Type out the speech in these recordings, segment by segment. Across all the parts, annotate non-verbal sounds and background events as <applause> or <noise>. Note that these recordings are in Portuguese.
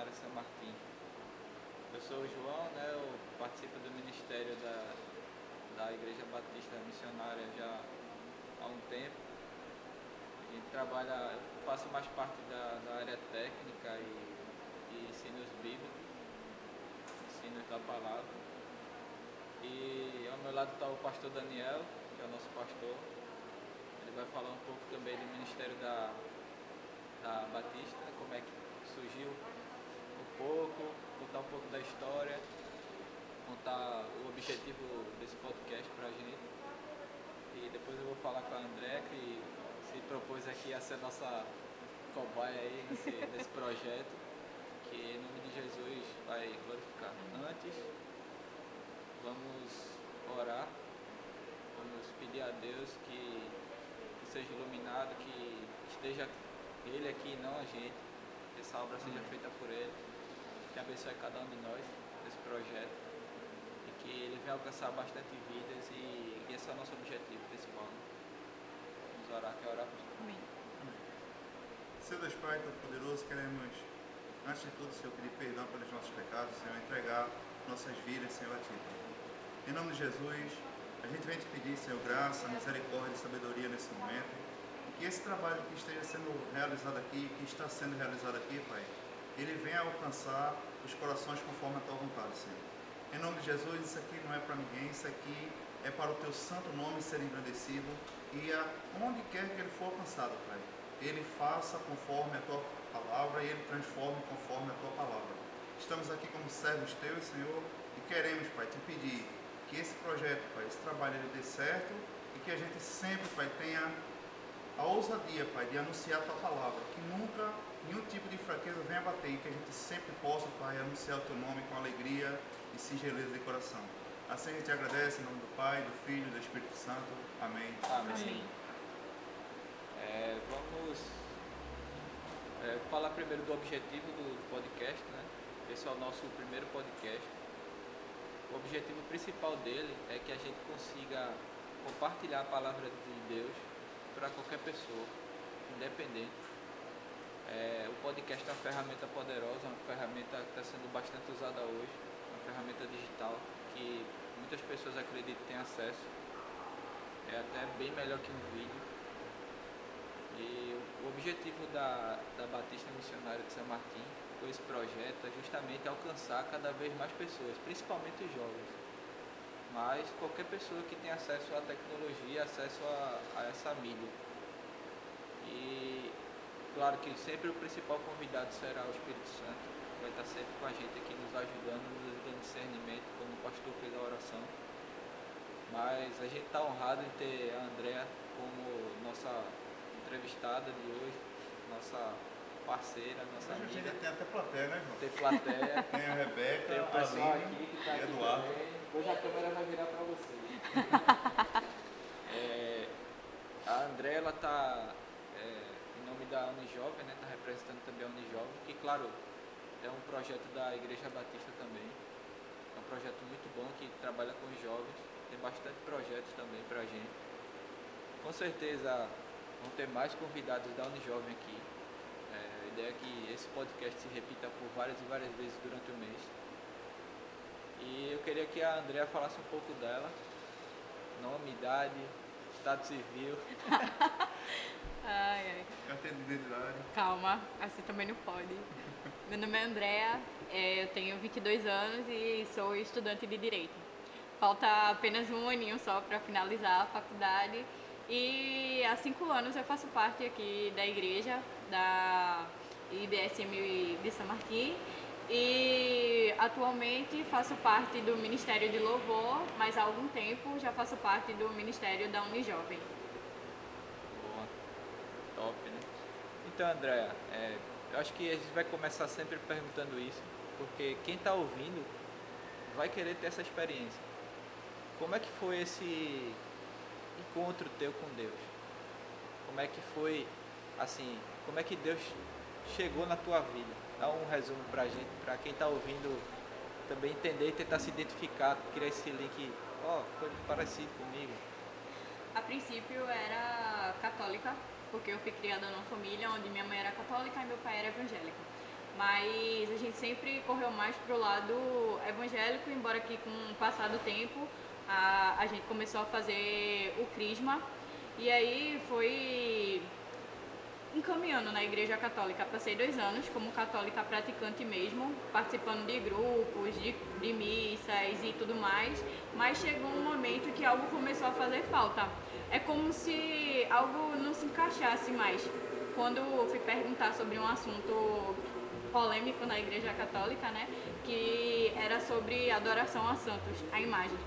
Missionária São Martim. Eu sou o João, né, eu participo do ministério da, da Igreja Batista Missionária já há um tempo. A gente trabalha, eu faço mais parte da, da área técnica e, e ensinos bíblicos, ensino da palavra. E ao meu lado está o pastor Daniel, que é o nosso pastor. Ele vai falar um pouco também do ministério da, da Batista, como é que surgiu pouco, contar um pouco da história, contar o objetivo desse podcast pra gente. E depois eu vou falar com a André, que se propôs aqui a ser nossa cobaia aí nesse, <laughs> nesse projeto, que em nome de Jesus vai glorificar. Antes, vamos orar, vamos pedir a Deus que, que seja iluminado, que esteja Ele aqui, não a gente, que essa obra seja feita por Ele que abençoe cada um de nós nesse projeto e que ele venha alcançar bastante vidas e, e esse é o nosso objetivo principal. Né? Vamos orar, quer orar? Amém. Seu Deus Pai Todo-Poderoso, queremos, antes de tudo, Senhor, pedir perdão pelos nossos pecados, Senhor, entregar nossas vidas, Senhor, a Ti. Em nome de Jesus, a gente vem te pedir, Senhor, graça, misericórdia e sabedoria nesse momento. E que esse trabalho que esteja sendo realizado aqui, que está sendo realizado aqui, Pai, ele venha alcançar os corações conforme a tua vontade, Senhor. Em nome de Jesus, isso aqui não é para ninguém, isso aqui é para o teu santo nome ser engrandecido e aonde quer que ele for alcançado, Pai, ele faça conforme a tua palavra e ele transforme conforme a tua palavra. Estamos aqui como servos teus, Senhor, e queremos, Pai, te pedir que esse projeto, Pai, esse trabalho ele dê certo e que a gente sempre, Pai, tenha a ousadia, Pai, de anunciar a tua palavra, que nunca nenhum tipo de fraqueza venha bater e que a gente sempre possa, Pai, anunciar o teu nome com alegria e singeleza de coração. Assim a gente agradece em nome do Pai, do Filho e do Espírito Santo. Amém. Amém. É, vamos é, falar primeiro do objetivo do podcast, né? Esse é o nosso primeiro podcast. O objetivo principal dele é que a gente consiga compartilhar a palavra de Deus para qualquer pessoa, independente é, o podcast é uma ferramenta poderosa, uma ferramenta que está sendo bastante usada hoje, uma ferramenta digital que muitas pessoas acreditam têm acesso. É até bem melhor que um vídeo. E o objetivo da, da Batista Missionária de São Martim com esse projeto é justamente alcançar cada vez mais pessoas, principalmente os jovens. Mas qualquer pessoa que tem acesso à tecnologia, acesso a, a essa mídia. E Claro que sempre o principal convidado será o Espírito Santo, que vai estar sempre com a gente aqui nos ajudando, nos dando discernimento, como o pastor fez a oração. Mas a gente está honrado em ter a Andrea como nossa entrevistada de hoje, nossa parceira, nossa Hoje amiga. tem até plateia, né, João? Tem plateia, <laughs> Tem a Rebeca, tem o pessoal Aline aqui que está e aqui Eduardo. também. Hoje a câmera vai virar para vocês. <laughs> É, a André, ela está da Unijovem, né, está representando também a Unijovem, que claro, é um projeto da Igreja Batista também. É um projeto muito bom que trabalha com os jovens, tem bastante projetos também para a gente. Com certeza vão ter mais convidados da Unijovem aqui. É, a ideia é que esse podcast se repita por várias e várias vezes durante o mês. E eu queria que a Andrea falasse um pouco dela, nome, idade, estado civil. <laughs> Ai, ai. Carteira de identidade. Calma, assim também não pode. Meu nome é Andrea, é, eu tenho 22 anos e sou estudante de Direito. Falta apenas um aninho só para finalizar a faculdade e há cinco anos eu faço parte aqui da igreja, da IBSM de São Martim e atualmente faço parte do Ministério de Louvor, mas há algum tempo já faço parte do Ministério da Unijovem. Top, né? Então, Andréa, é, eu acho que a gente vai começar sempre perguntando isso, porque quem está ouvindo vai querer ter essa experiência. Como é que foi esse encontro teu com Deus? Como é que foi, assim, como é que Deus chegou na tua vida? Dá um resumo pra gente, pra quem está ouvindo também entender e tentar se identificar, criar esse link, ó, foi parecido comigo. A princípio era católica, porque eu fui criada numa família onde minha mãe era católica e meu pai era evangélico. Mas a gente sempre correu mais pro lado evangélico, embora que com o passar do tempo a, a gente começou a fazer o crisma e aí foi encaminhando na igreja católica. Passei dois anos como católica praticante mesmo, participando de grupos, de, de missas e tudo mais, mas chegou um momento que algo começou a fazer falta. É como se algo não se encaixasse mais. Quando fui perguntar sobre um assunto polêmico na igreja católica, né, que era sobre adoração a santos, a imagem.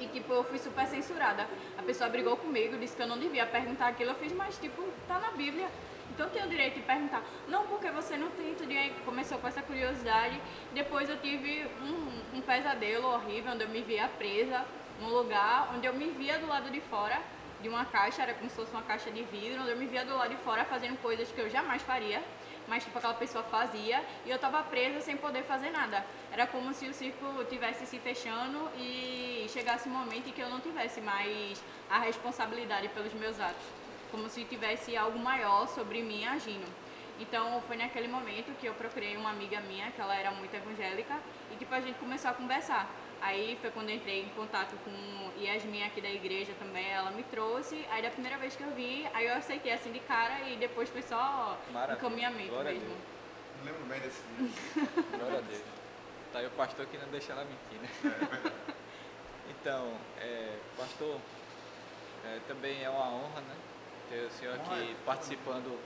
E, tipo, eu fui super censurada. A pessoa brigou comigo, disse que eu não devia perguntar aquilo. Eu fiz, mas, tipo, tá na Bíblia. Então eu tenho o direito de perguntar. Não, porque você não tem. Tudo aí começou com essa curiosidade. Depois eu tive um, um pesadelo horrível, onde eu me via presa num lugar onde eu me via do lado de fora de uma caixa, era como se fosse uma caixa de vidro, onde eu me via do lado de fora fazendo coisas que eu jamais faria mas tipo aquela pessoa fazia e eu tava presa sem poder fazer nada. Era como se o círculo tivesse se fechando e chegasse um momento em que eu não tivesse mais a responsabilidade pelos meus atos, como se tivesse algo maior sobre mim agindo. Então foi naquele momento que eu procurei uma amiga minha, que ela era muito evangélica, e tipo a gente começou a conversar. Aí foi quando entrei em contato com Yasmin aqui da igreja também, ela me trouxe. Aí da primeira vez que eu vi, aí eu aceitei assim de cara e depois foi só Maravilha. encaminhamento Glória mesmo. Não lembro bem desse dia. <laughs> Glória a Deus. Tá aí o pastor que não deixa ela mentir, né? É, é. Então, é, pastor, é, também é uma honra, né? Ter o senhor aqui Honra. participando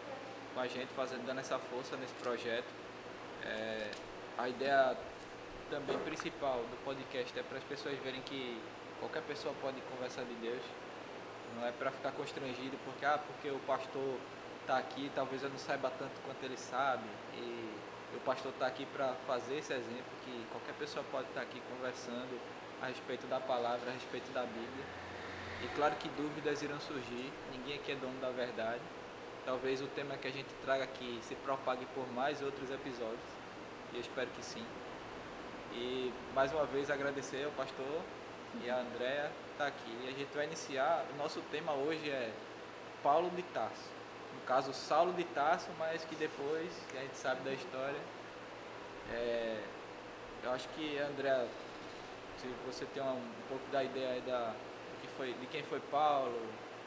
com a gente, fazendo, dando essa força nesse projeto. É, a ideia também principal do podcast é para as pessoas verem que qualquer pessoa pode conversar de Deus. Não é para ficar constrangido porque, ah, porque o pastor está aqui, talvez eu não saiba tanto quanto ele sabe. E o pastor está aqui para fazer esse exemplo que qualquer pessoa pode estar aqui conversando a respeito da palavra, a respeito da Bíblia. E claro que dúvidas irão surgir, ninguém aqui é dono da verdade. Talvez o tema que a gente traga aqui se propague por mais outros episódios, e eu espero que sim. E mais uma vez agradecer ao pastor e a Andrea estar aqui. E a gente vai iniciar, o nosso tema hoje é Paulo de Tarso. No caso, Saulo de Tarso, mas que depois, que a gente sabe da história, é, eu acho que, Andrea, se você tem um, um pouco da ideia da, que foi, de quem foi Paulo,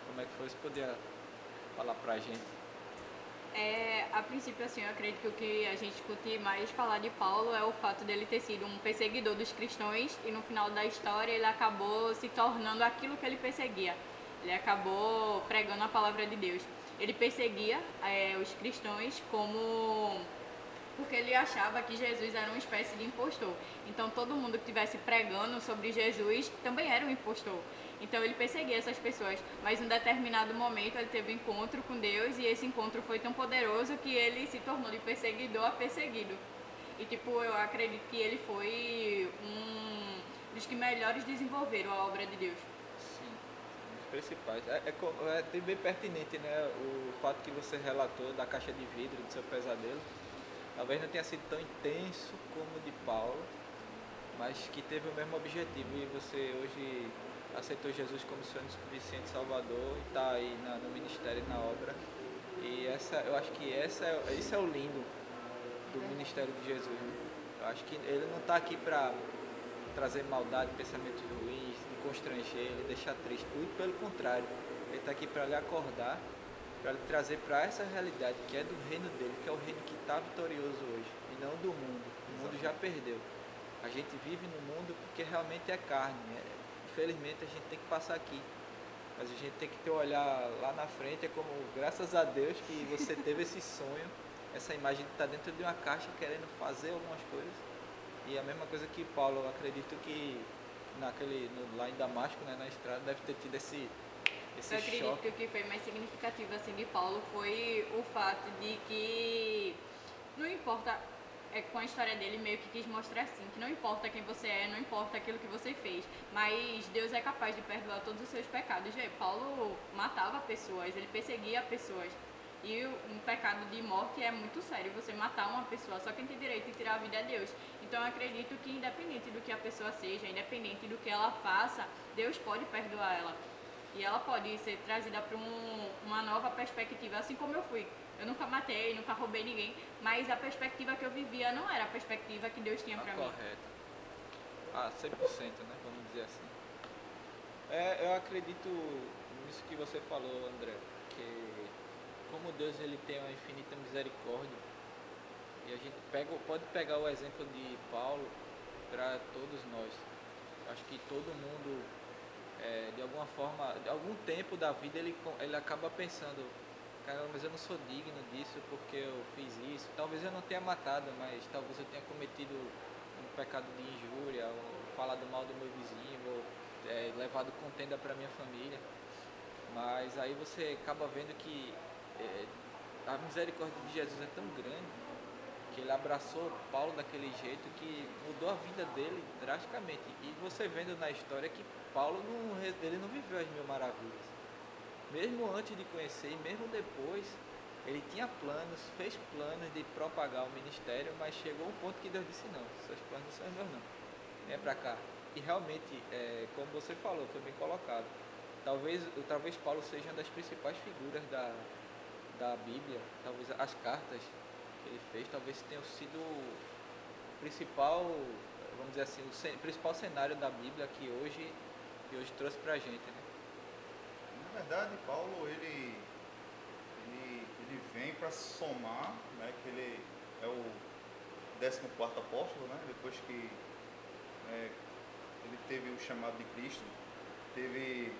como é que foi, você poderia falar pra gente. É, a princípio, assim, eu acredito que o que a gente discute mais falar de Paulo é o fato dele ter sido um perseguidor dos cristãos e no final da história ele acabou se tornando aquilo que ele perseguia. Ele acabou pregando a palavra de Deus. Ele perseguia é, os cristãos como porque ele achava que Jesus era uma espécie de impostor. Então todo mundo que estivesse pregando sobre Jesus também era um impostor. Então ele perseguia essas pessoas, mas em um determinado momento ele teve um encontro com Deus e esse encontro foi tão poderoso que ele se tornou de perseguidor a perseguido. E tipo, eu acredito que ele foi um dos que melhores desenvolveram a obra de Deus. Sim, os principais. É, é, é bem pertinente, né? O fato que você relatou da caixa de vidro do seu pesadelo. Talvez não tenha sido tão intenso como o de Paulo, mas que teve o mesmo objetivo. E você hoje aceitou Jesus como seu suficiente Salvador e está aí na- no ministério e na obra. E essa, eu acho que essa é, isso é o lindo do ministério de Jesus. né? Eu acho que ele não está aqui para trazer maldade, pensamentos ruins, constranger, lhe deixar triste. Muito pelo contrário, ele está aqui para lhe acordar, para lhe trazer para essa realidade que é do reino dele, que é o reino que está vitorioso hoje, e não do mundo. O mundo já perdeu. A gente vive no mundo porque realmente é carne. é- Infelizmente a gente tem que passar aqui. Mas a gente tem que ter um olhar lá na frente, é como graças a Deus que você <laughs> teve esse sonho, essa imagem de estar dentro de uma caixa querendo fazer algumas coisas. E a mesma coisa que Paulo, eu acredito que naquele, no- lá em Damasco, né, na estrada, deve ter tido esse, esse Eu acredito choque. que o que foi mais significativo assim de Paulo foi o fato de que não importa é com a história dele meio que quis mostrar assim que não importa quem você é, não importa aquilo que você fez, mas Deus é capaz de perdoar todos os seus pecados. Vê, Paulo matava pessoas, ele perseguia pessoas. E um pecado de morte é muito sério, você matar uma pessoa, só quem tem direito de tirar a vida é Deus. Então eu acredito que independente do que a pessoa seja, independente do que ela faça, Deus pode perdoar ela. E ela pode ser trazida para um, uma nova perspectiva, assim como eu fui. Eu nunca matei, nunca roubei ninguém, mas a perspectiva que eu vivia não era a perspectiva que Deus tinha Ah, para mim. correto. Ah, 100%, né? Vamos dizer assim. É, eu acredito nisso que você falou, André, que como Deus ele tem uma infinita misericórdia, e a gente pega, pode pegar o exemplo de Paulo para todos nós. Acho que todo mundo, é, de alguma forma, de algum tempo da vida, ele, ele acaba pensando, mas eu não sou digno disso porque eu fiz isso. Talvez eu não tenha matado, mas talvez eu tenha cometido um pecado de injúria, ou falado mal do meu vizinho, ou é, levado contenda para minha família. Mas aí você acaba vendo que é, a misericórdia de Jesus é tão grande que ele abraçou Paulo daquele jeito que mudou a vida dele drasticamente. E você vendo na história que Paulo não, ele não viveu as mil maravilhas. Mesmo antes de conhecer e mesmo depois, ele tinha planos, fez planos de propagar o ministério, mas chegou um ponto que Deus disse não, seus planos não são meus não. Venha pra cá. E realmente, é, como você falou, foi bem colocado. Talvez, talvez Paulo seja uma das principais figuras da, da Bíblia, talvez as cartas que ele fez, talvez tenham sido o principal, vamos dizer assim, o principal cenário da Bíblia que hoje, que hoje trouxe pra gente, né? Verdade, Paulo, ele, ele, ele vem para somar, né, que ele é o 14 apóstolo, né, depois que é, ele teve o chamado de Cristo, teve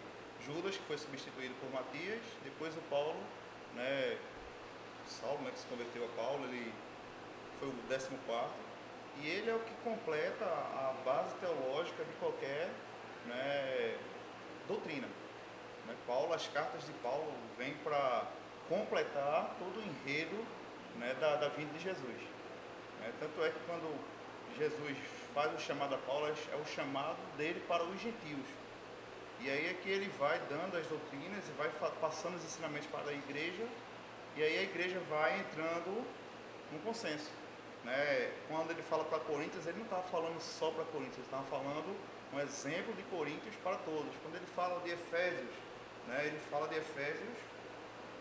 Judas, que foi substituído por Matias, depois o Paulo, né, Saulo, né, que se converteu a Paulo, ele foi o 14 e ele é o que completa a base teológica de qualquer né, doutrina. Né? Paulo, as cartas de Paulo vêm para completar todo o enredo né, da, da vinda de Jesus. né? Tanto é que quando Jesus faz o chamado a Paulo, é o chamado dele para os gentios. E aí é que ele vai dando as doutrinas e vai passando os ensinamentos para a igreja, e aí a igreja vai entrando num consenso. Né? Quando ele fala para Coríntios, ele não estava falando só para Coríntios, ele estava falando um exemplo de Coríntios para todos. Quando ele fala de Efésios, né, ele fala de Efésios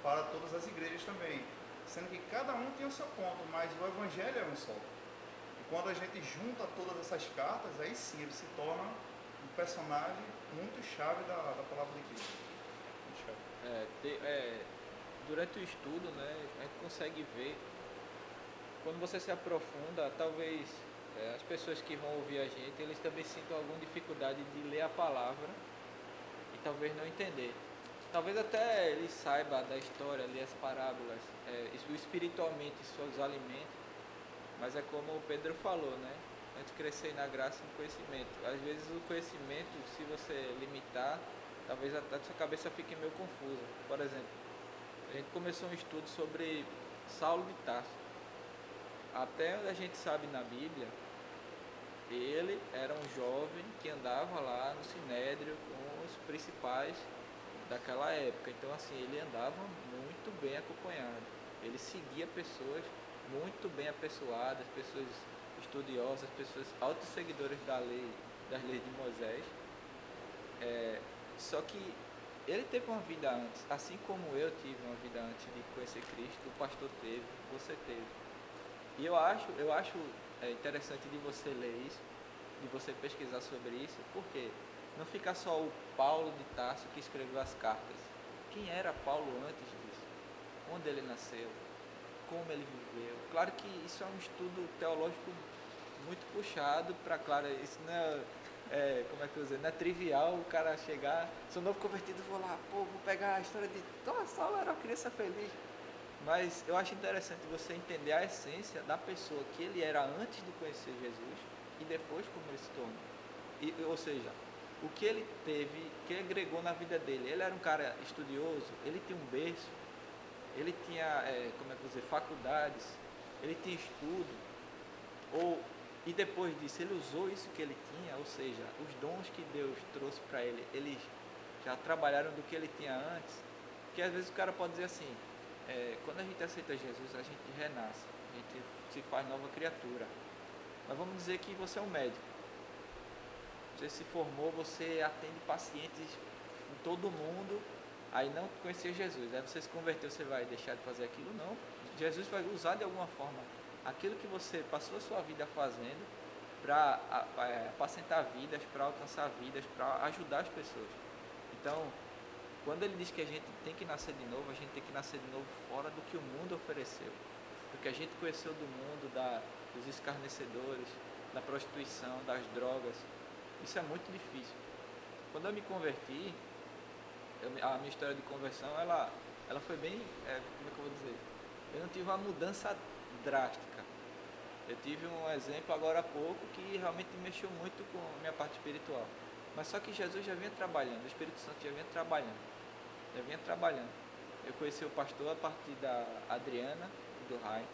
para todas as igrejas também. Sendo que cada um tem o seu ponto, mas o evangelho é um só. E quando a gente junta todas essas cartas, aí sim ele se torna um personagem muito chave da, da palavra de Cristo. É, te- é, durante o estudo, né, a gente consegue ver, quando você se aprofunda, talvez é, as pessoas que vão ouvir a gente, eles também sintam alguma dificuldade de ler a palavra e talvez não entender. Talvez até ele saiba da história, ler as parábolas, é, isso espiritualmente isso os alimentos, mas é como o Pedro falou, né? Antes crescer na graça e no conhecimento. Às vezes o conhecimento, se você limitar, talvez a, a sua cabeça fique meio confusa. Por exemplo, a gente começou um estudo sobre Saulo de Tarso. Até onde a gente sabe na Bíblia, ele era um jovem que andava lá no Sinédrio com os principais daquela época. Então, assim, ele andava muito bem acompanhado. Ele seguia pessoas muito bem apessoadas, pessoas estudiosas, pessoas altos seguidores da lei, das leis de Moisés. É, só que ele teve uma vida antes, assim como eu tive uma vida antes de conhecer Cristo, o pastor teve, você teve. E eu acho, eu acho é, interessante de você ler isso, de você pesquisar sobre isso, porque não fica só o Paulo de Tarso que escreveu as cartas. Quem era Paulo antes disso? Onde ele nasceu? Como ele viveu? Claro que isso é um estudo teológico muito puxado para, claro, isso não é, é, como é que eu dizer, não é trivial o cara chegar, sou novo convertido, vou lá, pô, vou pegar a história de, nossa, Saulo era uma criança feliz. Mas eu acho interessante você entender a essência da pessoa que ele era antes de conhecer Jesus e depois como ele se tornou. E, ou seja, o que ele teve, que agregou na vida dele. Ele era um cara estudioso, ele tinha um berço, ele tinha, é, como é que dizer, faculdades, ele tinha estudo, ou, e depois disso ele usou isso que ele tinha, ou seja, os dons que Deus trouxe para ele, eles já trabalharam do que ele tinha antes, porque às vezes o cara pode dizer assim, é, quando a gente aceita Jesus, a gente renasce, a gente se faz nova criatura. Mas vamos dizer que você é um médico. Você se formou, você atende pacientes em todo mundo, aí não conhecia Jesus. Aí você se converteu, você vai deixar de fazer aquilo? Não. Jesus vai usar de alguma forma aquilo que você passou a sua vida fazendo para é, apacentar vidas, para alcançar vidas, para ajudar as pessoas. Então, quando ele diz que a gente tem que nascer de novo, a gente tem que nascer de novo fora do que o mundo ofereceu. Do que a gente conheceu do mundo, da, dos escarnecedores, da prostituição, das drogas. Isso é muito difícil. Quando eu me converti, eu, a minha história de conversão, ela, ela foi bem, é, como é que eu vou dizer? Eu não tive uma mudança drástica. Eu tive um exemplo agora há pouco que realmente mexeu muito com a minha parte espiritual. Mas só que Jesus já vinha trabalhando, o Espírito Santo já vinha trabalhando. Já vinha trabalhando. Eu conheci o pastor a partir da Adriana, do Rai.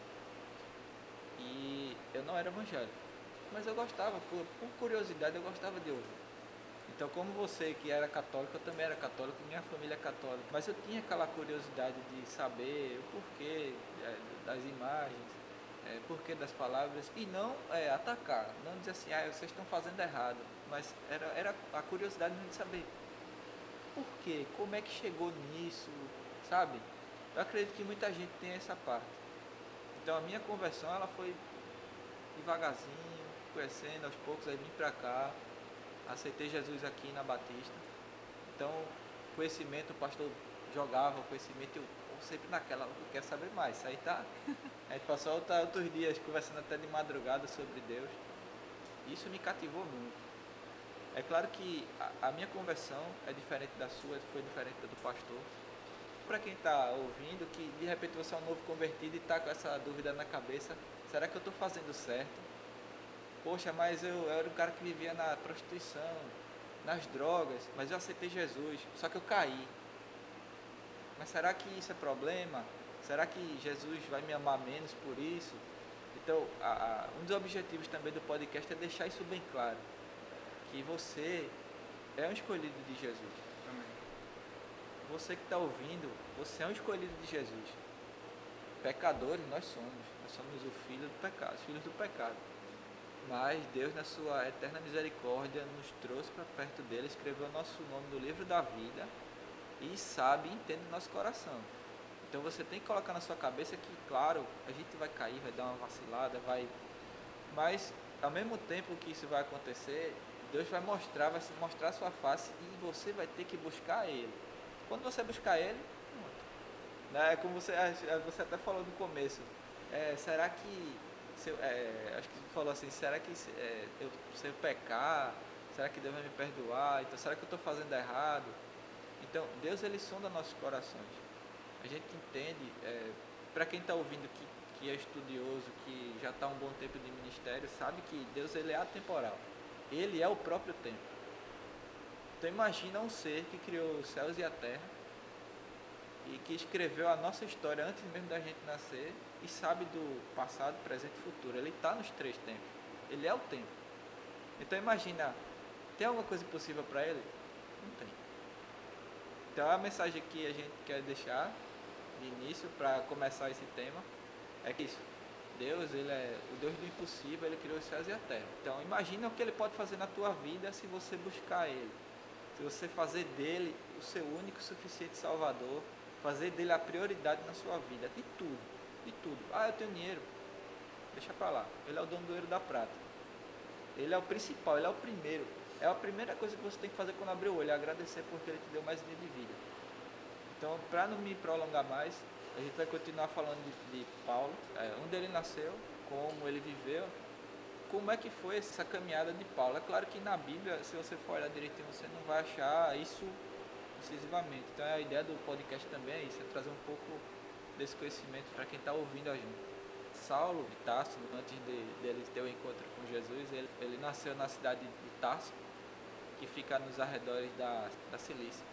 E eu não era evangélico. Mas eu gostava, por, por curiosidade, eu gostava de ouvir. Então, como você que era católico, eu também era católico, minha família é católica. Mas eu tinha aquela curiosidade de saber o porquê é, das imagens, é, porquê das palavras, e não é, atacar, não dizer assim, ah, vocês estão fazendo errado. Mas era, era a curiosidade de saber por quê, como é que chegou nisso, sabe? Eu acredito que muita gente tem essa parte. Então a minha conversão ela foi devagarzinho, conhecendo aos poucos, aí vim pra cá, aceitei Jesus aqui na Batista. Então, conhecimento, o pastor jogava conhecimento, eu sempre naquela, eu quero saber mais. Isso aí tá. <laughs> A gente passou outros dias conversando até de madrugada sobre Deus. Isso me cativou muito. É claro que a, a minha conversão é diferente da sua, foi diferente da do pastor. Para quem está ouvindo, que de repente você é um novo convertido e está com essa dúvida na cabeça, será que eu estou fazendo certo? Poxa, mas eu, eu era um cara que vivia na prostituição, nas drogas, mas eu aceitei Jesus, só que eu caí. Mas será que isso é problema? Será que Jesus vai me amar menos por isso? Então, a, a, um dos objetivos também do podcast é deixar isso bem claro. Que você é um escolhido de Jesus. Amém. Você que está ouvindo, você é um escolhido de Jesus. Pecadores nós somos. Nós somos o filho do pecado, os filhos do pecado. Mas Deus, na sua eterna misericórdia, nos trouxe para perto dele, escreveu nosso nome no livro da vida e sabe e entende o nosso coração. Então você tem que colocar na sua cabeça que, claro, a gente vai cair, vai dar uma vacilada, vai. Mas ao mesmo tempo que isso vai acontecer, Deus vai mostrar, vai mostrar a sua face e você vai ter que buscar Ele. Quando você buscar Ele, né, como você, você até falou no começo, é, será que se é, acho que falou assim, será que é, eu, se eu pecar, será que Deus vai me perdoar? Então, será que eu estou fazendo errado? Então, Deus ele sonda nossos corações. A gente entende, é, para quem está ouvindo que, que é estudioso, que já está um bom tempo de ministério, sabe que Deus ele é atemporal. Ele é o próprio tempo. Então imagina um ser que criou os céus e a terra e que escreveu a nossa história antes mesmo da gente nascer e sabe do passado, presente e futuro. Ele está nos três tempos. Ele é o tempo. Então imagina, tem alguma coisa impossível para ele? Não tem. Então a mensagem que a gente quer deixar de início para começar esse tema é que isso. Deus, ele é o Deus do impossível, ele criou os céus e a terra. Então imagina o que ele pode fazer na tua vida se você buscar ele. Se você fazer dele o seu único e suficiente salvador, fazer dele a prioridade na sua vida, de tudo, de tudo. Ah, eu tenho dinheiro, deixa para lá. Ele é o dono do ouro da prata. Ele é o principal, ele é o primeiro. É a primeira coisa que você tem que fazer quando abrir o olho, é agradecer porque ele te deu mais dia de vida. Então, para não me prolongar mais, a gente vai continuar falando de, de Paulo, é, onde ele nasceu, como ele viveu, como é que foi essa caminhada de Paulo. É claro que na Bíblia, se você for olhar direitinho, você não vai achar isso decisivamente. Então a ideia do podcast também é isso, é trazer um pouco desse conhecimento para quem está ouvindo a gente. Saulo de Tarso, antes de, dele ter o um encontro com Jesus, ele, ele nasceu na cidade de Tarso, que fica nos arredores da, da Cilícia.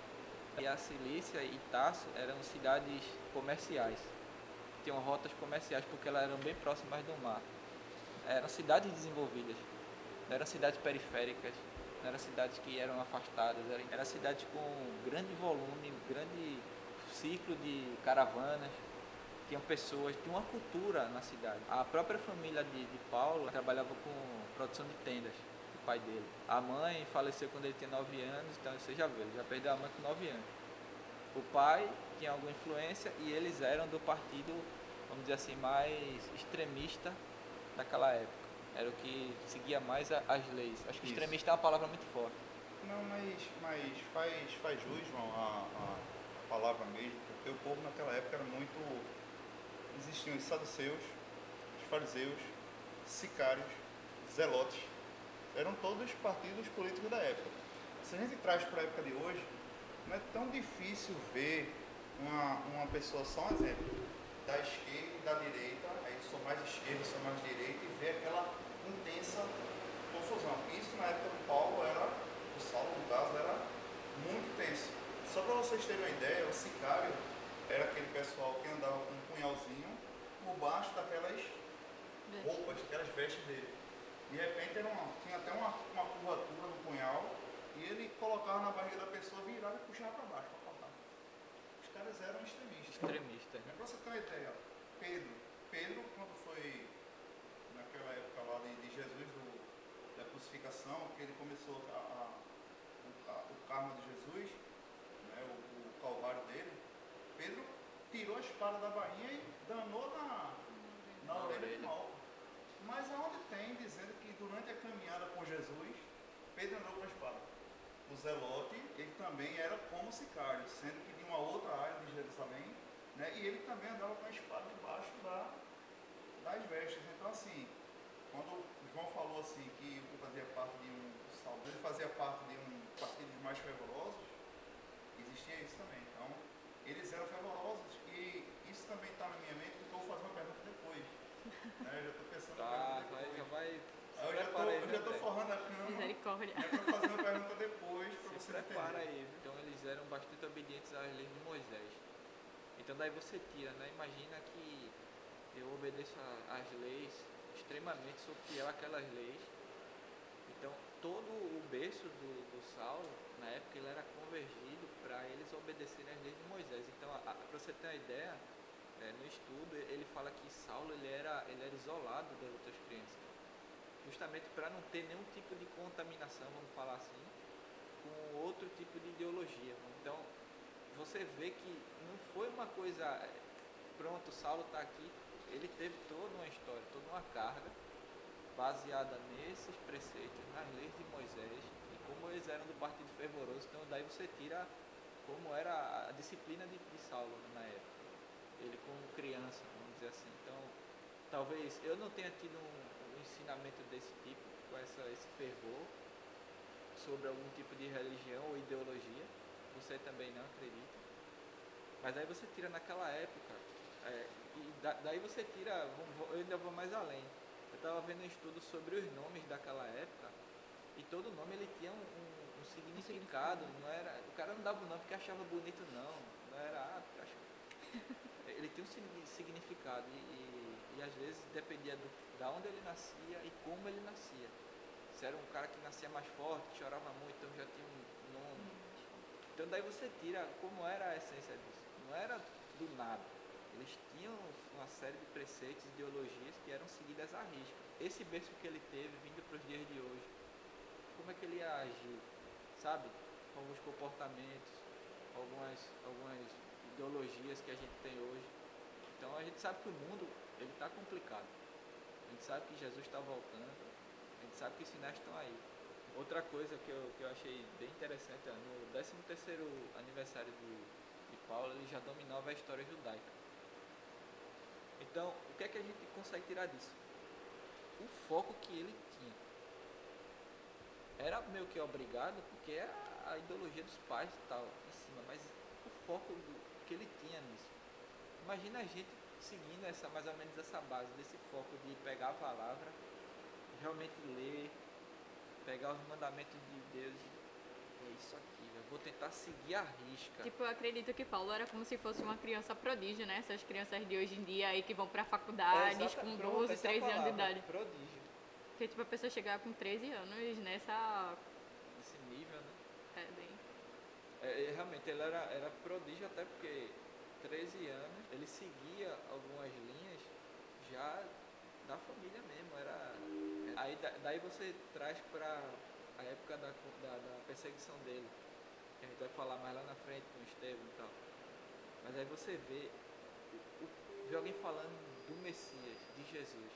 E a Cilícia e Tarso eram cidades comerciais, tinham rotas comerciais porque elas eram bem próximas do mar. Eram cidades desenvolvidas, eram cidades periféricas não eram cidades que eram afastadas, eram, eram cidades com grande volume, grande ciclo de caravanas, tinham pessoas, tinha uma cultura na cidade. A própria família de, de Paulo trabalhava com produção de tendas. pai dele. A mãe faleceu quando ele tinha 9 anos, então você já viu, ele já perdeu a mãe com 9 anos. O pai tinha alguma influência e eles eram do partido, vamos dizer assim, mais extremista daquela época. Era o que seguia mais a- as leis. Acho que Isso. extremista é uma palavra muito forte. Não, mas, mas faz, faz jus, João, a, a, a palavra mesmo, porque o povo naquela época era muito. Existiam os saduceus, os fariseus, sicários, zelotes. Eram todos partidos políticos da época. Se a gente traz para a época de hoje, não é tão difícil ver uma, uma pessoa, só um exemplo, da esquerda e da direita, sou mais esquerda, sou mais direita, e ver aquela intensa confusão. Isso na época do Paulo era, o Saulo no caso, era muito tenso. Só para vocês terem uma ideia, o sicário era aquele pessoal que andava com um punhalzinho por baixo daquelas roupas, aquelas vestes dele. De repente era uma, tinha até uma, uma curvatura no punhal e ele colocava na barriga da pessoa, virava e puxava para baixo para cortar. Os caras eram extremistas. Extremista. É pra você ter uma ideia, Pedro, Pedro quando foi naquela época lá de, de Jesus, do- da crucificação, que ele começou a, a- o, a- o karma de Jesus, né, o, o calvário dele, Pedro tirou a espada da bainha e danou na, na Na orelha orelha. do mal. Mas aonde tem dizendo que durante a caminhada com Jesus, Pedro andou com a espada. O Zelote, ele também era como sicário, sendo que de uma outra área de Jerusalém, né? E ele também andava com a espada debaixo da, das vestes. Então, assim, quando o João falou assim que ele fazia parte de um saldo, ele fazia parte de um partido mais fervorosos, existia isso também. Então, eles eram fervorosos e isso também está na minha mente, porque eu vou fazer uma pergunta depois. <laughs> Né? Eu já estou pensando na Tá, pergunta vai, depois. já vai. Eu já aí, eu já tô Té? forrando a cama. Misericórdia. É pra fazer uma pergunta depois para Se vocês prepara aí. Então eles eram bastante obedientes às leis de Moisés. Então daí você tira, né? Imagina que eu obedeço às leis extremamente, sou fiel àquelas leis. Então todo o berço do, do Saulo, na época, ele era convergido para eles obedecerem às leis de Moisés. Então, para você ter uma ideia, é, no estudo ele fala que Saulo ele era, ele era isolado das outras crianças justamente para não ter nenhum tipo de contaminação, vamos falar assim, com outro tipo de ideologia. Então, você vê que não foi uma coisa, é, pronto, Saulo está aqui, ele teve toda uma história, toda uma carga baseada nesses preceitos, nas leis de Moisés e como eles eram do partido fervoroso. Então, daí você tira como era a disciplina de, de Saulo na época, ele como criança, vamos dizer assim. Então, talvez eu não tenha tido um, um ensinamento desse tipo, com essa, esse fervor, sobre algum tipo de religião ou ideologia. Você também não acredita. Mas aí você tira naquela época, é, e da- daí você tira, eu ainda vou mais além. Eu estava vendo um estudo sobre os nomes daquela época, e todo nome ele tinha um, um- um significado, não era, o cara não dava o nome porque achava bonito não, não era, ah, <laughs> ele tem um signi- significado e, e- e às vezes dependia do, da onde ele nascia e como ele nascia. Se era um cara que nascia mais forte, chorava muito, então já tinha um nome. Então daí você tira como era a essência disso. Não era do nada. Eles tinham uma série de preceitos, ideologias que eram seguidas à risca. Esse berço que ele teve vindo para os dias de hoje, como é que ele ia agir? Sabe? Com alguns comportamentos, algumas, algumas ideologias que a gente tem hoje. Então a gente sabe que o mundo ele está complicado. A gente sabe que Jesus está voltando. A gente sabe que os sinais estão aí. Outra coisa que eu, que eu achei bem interessante, é, no 13 terceiro aniversário de, de Paulo, ele já dominava a história judaica. Então, o que é que a gente consegue tirar disso? O foco que ele tinha. Era meio que obrigado, porque é a, ideologia dos pais e tal, em cima, mas o foco do, que ele tinha nisso. Imagina a gente seguindo essa, mais ou menos essa base, desse foco de pegar a palavra, realmente ler, pegar os mandamentos de Deus é isso aqui, eu vou tentar seguir a risca. Tipo, eu acredito que Paulo era como se fosse uma criança prodígio, né? Essas crianças de hoje em dia aí que vão pra faculdade exata- com pronto, 12, essa é a 13 anos de idade. Prodígio, Porque, tipo, a pessoa chegar com 13 anos nessa... nesse nível, né? É, bem... É, é, realmente, ele era, era prodígio até porque 13 anos, ele seguia algumas linhas já da família mesmo. Era, aí da- daí você traz para a época da, da, da perseguição dele, que a gente vai falar mais lá na frente com o Estevão e tal. Mas aí você vê, vê alguém falando do Messias, de Jesus.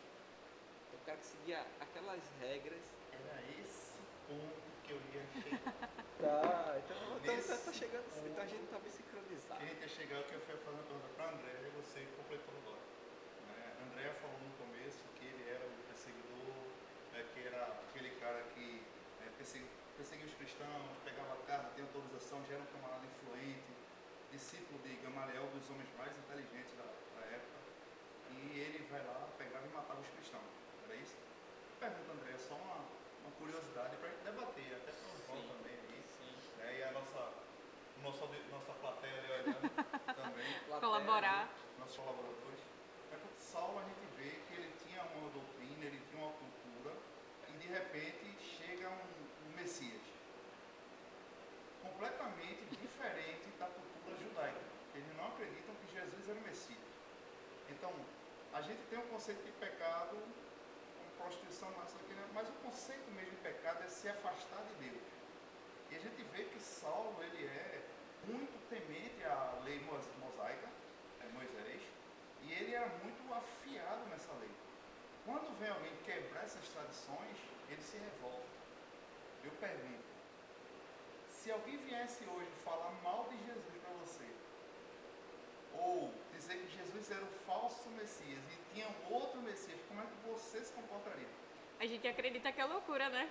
O cara que seguia aquelas regras. Era esse ponto que eu ia chegar. <laughs> Tá, então, então Nesse tá, tá chegando, ponto então a gente tá bem que sincronizado. a gente ia chegar, o que eu fui a pergunta para André e você completou agora. Né? André falou no começo que ele era o perseguidor, né, que era aquele cara que cristãos, pegava carro, tinha autorização, já era um camarada influente, discípulo de Gamaliel, dos homens mais inteligentes da, da época. E ele vai lá, pegava e matava os cristãos. Era isso? Pergunta, André, é só uma, uma curiosidade para a gente debater, até para o João também aí. Sim. Né? E a nossa, nossa, nossa plateia ali olhando <laughs> também, Plateia, Colaborar. nossos colaboradores. É porque Saulo a gente vê que ele tinha uma doutrina, ele tinha uma cultura, e de repente chega um, um Messias completamente diferente da cultura judaica. Eles não acreditam que Jesus era o Messias. Então, a gente tem um conceito de pecado, como prostituição, mas, aqui, né? mas o conceito mesmo de pecado é se afastar de Deus. E a gente vê que Saulo ele é muito temente à lei mos- mosaica, é Moisés, e ele era muito afiado nessa lei. Quando vem alguém quebrar essas tradições, ele se revolta. Eu pergunto, se alguém viesse hoje falar mal de Jesus para você, ou dizer que Jesus era o falso Messias e tinha um outro Messias, como é que você se comportaria? A gente acredita que é loucura, né?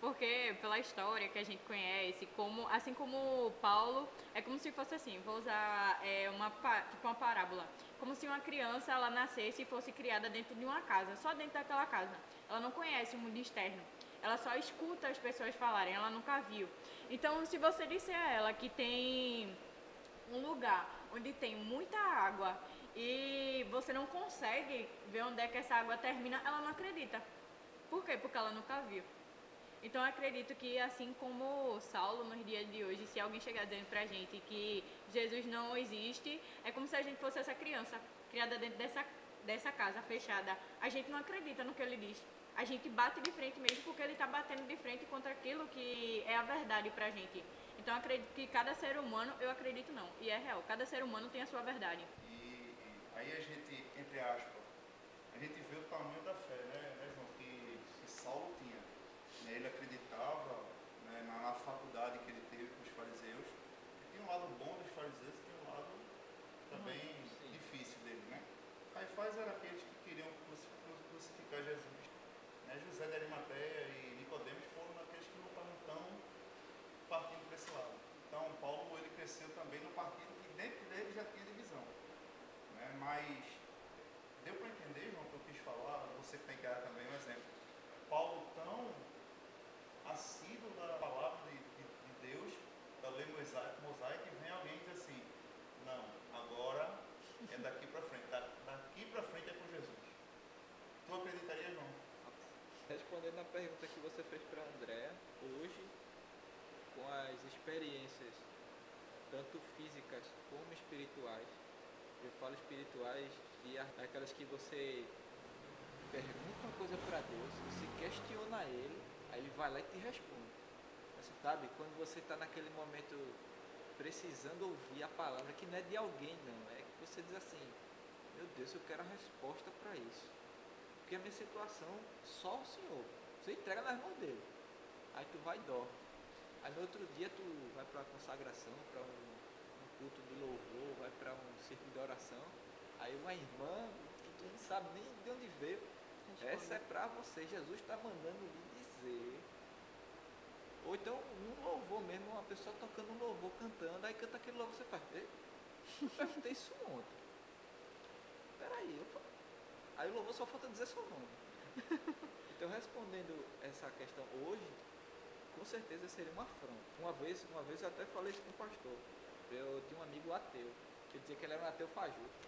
Porque pela história que a gente conhece, como, assim como Paulo, é como se fosse assim, vou usar é, uma, tipo uma parábola. Como se uma criança ela nascesse e fosse criada dentro de uma casa, só dentro daquela casa. Ela não conhece o mundo externo. Ela só escuta as pessoas falarem, ela nunca viu. Então, se você disser a ela que tem um lugar onde tem muita água e você não consegue ver onde é que essa água termina, ela não acredita. Por quê? Porque ela nunca viu. Então acredito que assim como Saulo nos dias de hoje, se alguém chegar dizendo pra gente que Jesus não existe, é como se a gente fosse essa criança criada dentro dessa, dessa casa fechada. A gente não acredita no que ele diz. A gente bate de frente mesmo porque ele está batendo de frente contra aquilo que é a verdade pra gente. Então acredito que cada ser humano, eu acredito não, e é real, cada ser humano tem a sua verdade. Aí a gente, entre aspas, a gente vê o tamanho da fé, né, né João, que, que Saulo tinha. Né, ele acreditava né, na, na faculdade que ele teve com os fariseus. E um lado bom dos fariseus e tem um lado também Sim. difícil dele, né? Caifás era aqueles que queriam cruci- cru- crucificar Jesus. Né? José de Arimateia e Nicodemos foram aqueles que não estavam tão partindo para esse lado. Então, Paulo ele cresceu também no partido que dentro dele já tinha divisão. Né? Mas deu para entender, João, o que eu quis falar, você que dar também um exemplo. Paulo tão assíduo da palavra de, de- de Deus, da lei mosaica, e vem alguém diz assim, não, agora é daqui para frente, da- daqui para frente é com Jesus. Tu acreditaria, João? Respondendo a pergunta que você fez para André, hoje, com as experiências, tanto físicas como espirituais, eu falo espirituais e aquelas que você pergunta uma coisa para Deus, você questiona Ele, aí Ele vai lá e te responde. Você sabe, quando você está naquele momento precisando ouvir a palavra, que não é de alguém, não, é que você diz assim: Meu Deus, eu quero a resposta para isso. Porque a minha situação, só o Senhor. Você entrega nas mãos dele. Aí tu vai e dorme. Aí no outro dia tu vai para a consagração, para um culto de louvor, vai para um círculo de oração. Aí uma irmã, que tu não sabe nem de onde veio, essa é para você. Jesus está mandando lhe dizer. Ou então um louvor mesmo, uma pessoa tocando um louvor, cantando, aí canta aquele louvor, você faz. "Ei, Eu perguntei isso ontem. Peraí, eu Aí o louvor só falta dizer seu nome. <laughs> Então respondendo essa questão hoje, com certeza seria uma afronta. Uma vez, uma vez eu até falei isso com o pastor. Eu tinha um amigo ateu, que dizia que ele era um ateu fajuto,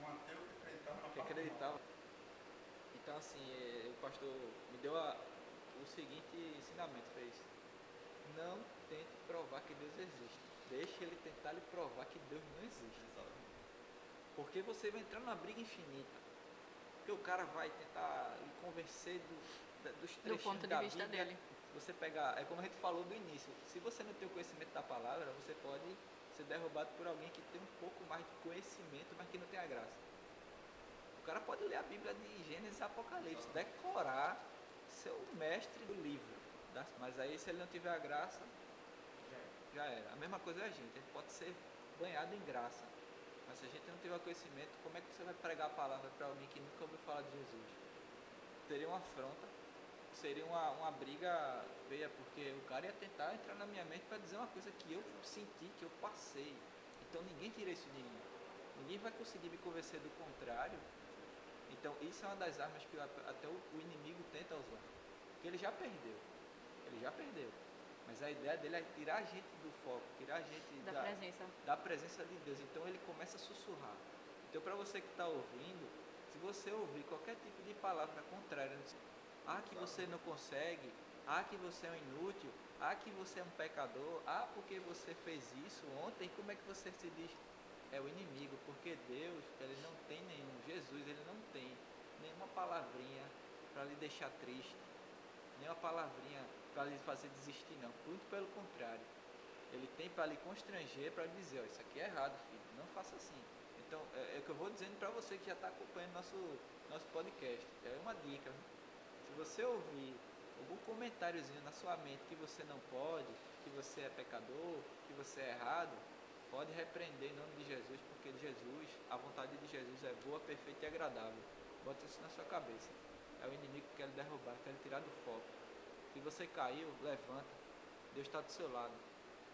Um ateu que acreditava na que acreditava. Então assim, eh, o pastor me deu a- o seguinte ensinamento, fez. Não tente provar que Deus existe. Deixe ele tentar lhe provar que Deus não existe. Porque você vai entrar numa briga infinita. Porque o cara vai tentar lhe convencer do, da- dos Do ponto de da vista Bíblia. dele. Você pegar, é como a gente falou do início, se você não tem o conhecimento da palavra, você pode ser derrubado por alguém que tem um pouco mais de conhecimento, mas que não tem a graça. O cara pode ler a Bíblia de Gênesis e Apocalipse, decorar, ser o mestre do livro. das- Mas aí se ele não tiver a graça, já era. A mesma coisa é a gente, a gente pode ser banhado em graça. Mas se a gente não tiver conhecimento, como é que você vai pregar a palavra para alguém que nunca ouviu falar de Jesus? Teria uma afronta, seria uma, uma briga feia, porque o cara ia tentar entrar na minha mente para dizer uma coisa que eu senti, que eu passei. Então ninguém tira isso de mim. Ninguém vai conseguir me convencer do contrário. Então isso é uma das armas que até o, o inimigo tenta usar. Porque ele já perdeu. Ele já perdeu. Mas a ideia dele é tirar a gente do foco, tirar a gente Da presença. da presença de Deus. Então ele começa a sussurrar. Então para você que está ouvindo, se você ouvir qualquer tipo de palavra contrária, ah que você não consegue, ah que você é um inútil, ah que você é um pecador, ah porque você fez isso ontem, como é que você se diz? É o inimigo, porque Deus, ele não tem nenhum, Jesus, ele não tem nenhuma palavrinha para lhe deixar triste, nenhuma palavrinha para lhe fazer desistir, não. Muito pelo contrário. Ele tem para lhe constranger, para lhe dizer, ó, isso aqui é errado, filho, não faça assim. Então, é, é o que eu vou dizendo para você que já está acompanhando nosso, nosso podcast. É uma dica. viu? Você ouvir algum comentáriozinho na sua mente que você não pode, que você é pecador, que você é errado, pode repreender em nome de Jesus, porque Jesus, a vontade de Jesus é boa, perfeita e agradável. Bota isso na sua cabeça. É o inimigo que quer lhe derrubar, quer lhe tirar do foco. Se você caiu, levanta. Deus está do seu lado.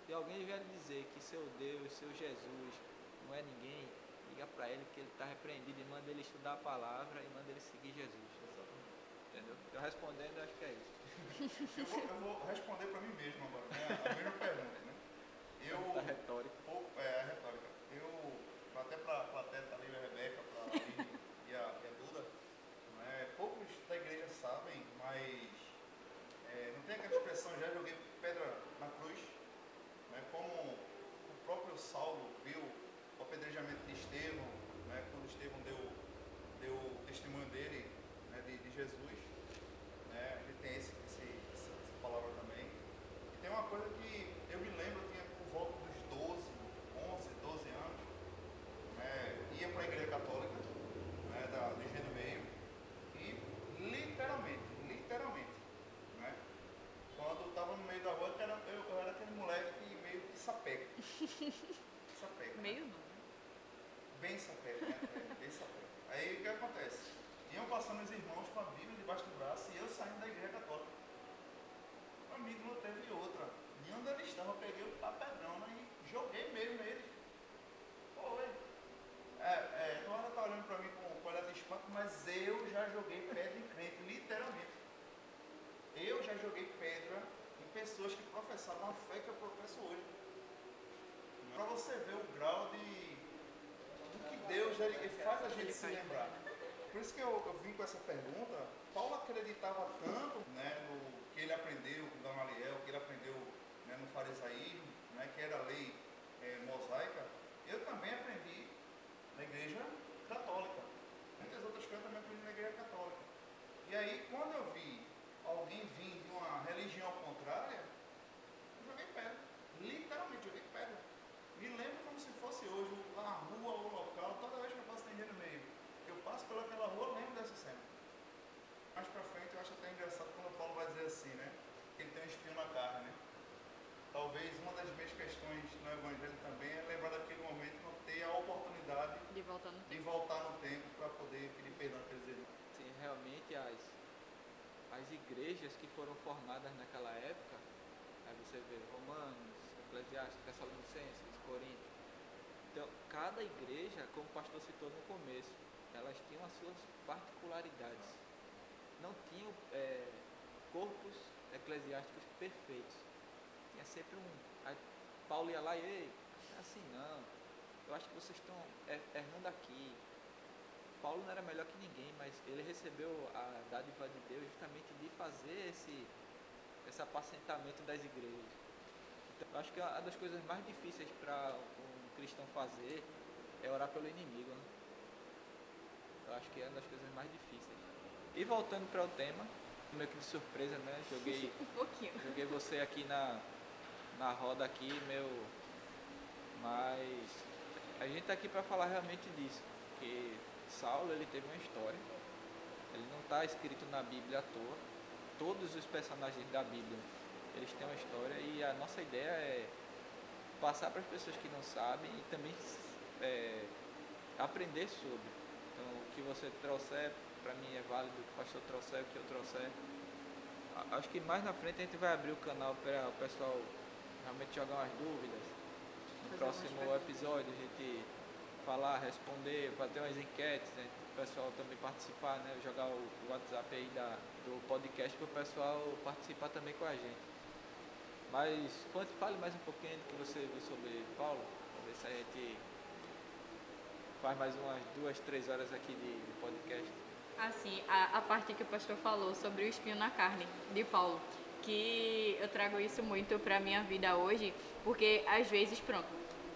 Se alguém vier dizer que seu Deus, seu Jesus não é ninguém, liga para ele que ele está repreendido e manda ele estudar a palavra e manda ele seguir Jesus. Entendeu? Eu respondendo, acho que é isso. <laughs> Eu vou, eu vou responder para mim mesmo agora, né? A mesma pergunta, né? Eu, Da retórica. pouco, é, a retórica. Eu, até para a plateia, ali a Rebeca, para a e a, e a Duda, né? poucos da igreja sabem, mas é, não tem aquela expressão, já joguei pedra na cruz, né? como o próprio Saulo viu o apedrejamento de Estevão, né? quando Estevão deu, deu o testemunho dele, né? de, de Jesus, né? a gente tem esse, esse, essa, essa palavra também. E tem uma coisa que eu me lembro, eu tinha por volta dos 12, 11, 12 anos, né? ia para a igreja católica, né? da, do Engenho do Meio, e literalmente, literalmente, né? quando eu estava no meio da rua, eu era, eu, eu era aquele moleque que meio que sapeca. Sapeca. né? Meio não. né? Bem sapeca, né? É, Bem sapeca. Aí o que acontece? Iam passando os irmãos com a Bíblia debaixo do braço e eu saindo da igreja católica. Um amigo não teve outra. De onde ele estava, eu peguei o papelão né, e joguei mesmo nele. Foi. É, é, tu ainda tá olhando pra mim com, com olhar de espanto, mas eu já joguei pedra em crente, literalmente. Eu já joguei pedra em pessoas que professavam a fé que eu professo hoje. Para você ver o grau de do que Deus ele, ele faz a gente se lembrar. Por isso que eu, eu vim com essa pergunta. Paulo acreditava tanto né, no que ele aprendeu com Gamaliel, que ele aprendeu né, no farisaísmo, né, que era a lei eh, mosaica. Eu também aprendi na igreja católica. Muitas outras coisas eu também aprendi na igreja católica. E aí, quando eu vi alguém vir de uma religião contrária, eu joguei pedra. Literalmente, joguei pedra. Me lembro como se fosse hoje, lá na rua ou local, toda vez que eu passo tem no meio. Eu passo pelaquela rua, eu lembro dessa cena. Mais pra frente, eu acho até engraçado quando o Paulo vai dizer assim, né? Que ele tem um espinho na carne, né? Talvez uma das minhas questões no Evangelho também é lembrar daquele momento não ter a oportunidade De voltar no de tempo. voltar no tempo para poder pedir perdão àqueles irmãos. Sim, realmente as, as igrejas que foram formadas naquela época, aí você vê Romanos, Eclesiastes, Tessalonicenses, Coríntios. Então, cada igreja, como o pastor citou no começo, elas tinham as suas particularidades. Não tinham é, corpos eclesiásticos perfeitos. Tinha sempre um. Paulo ia lá e, ei, não é assim não. Eu acho que vocês estão er- errando aqui. Paulo não era melhor que ninguém, mas ele recebeu a dádiva de Deus justamente de fazer esse, esse apacentamento das igrejas. Então, eu acho que uma das coisas mais difíceis para um cristão fazer é orar pelo inimigo. Né? Eu acho que é uma das coisas mais difíceis. E voltando para o tema, meio que de surpresa, né? Joguei, <laughs> Um joguei você aqui na, na roda aqui, meu. Mas a gente tá aqui para falar realmente disso, que Saulo ele teve uma história. Ele não está escrito na Bíblia à toa. Todos os personagens da Bíblia eles têm uma história e a nossa ideia é passar para as pessoas que não sabem e também é, aprender sobre. Então, o que você trouxer para mim é válido, o que o pastor trouxer, o que eu trouxer. Acho que mais na frente a gente vai abrir o canal para o pessoal realmente jogar umas dúvidas. No Fazer próximo episódio a gente falar, responder, fazer umas enquetes, né? o pessoal também participar, né? jogar o WhatsApp aí da, do podcast para o pessoal participar também com a gente. Mas conte, fale mais um pouquinho do que você viu sobre Paulo, para ver se a gente faz mais umas duas, três horas aqui de, de podcast. Assim, a, a parte que o pastor falou sobre o espinho na carne de Paulo, que eu trago isso muito para minha vida hoje, porque às vezes, pronto,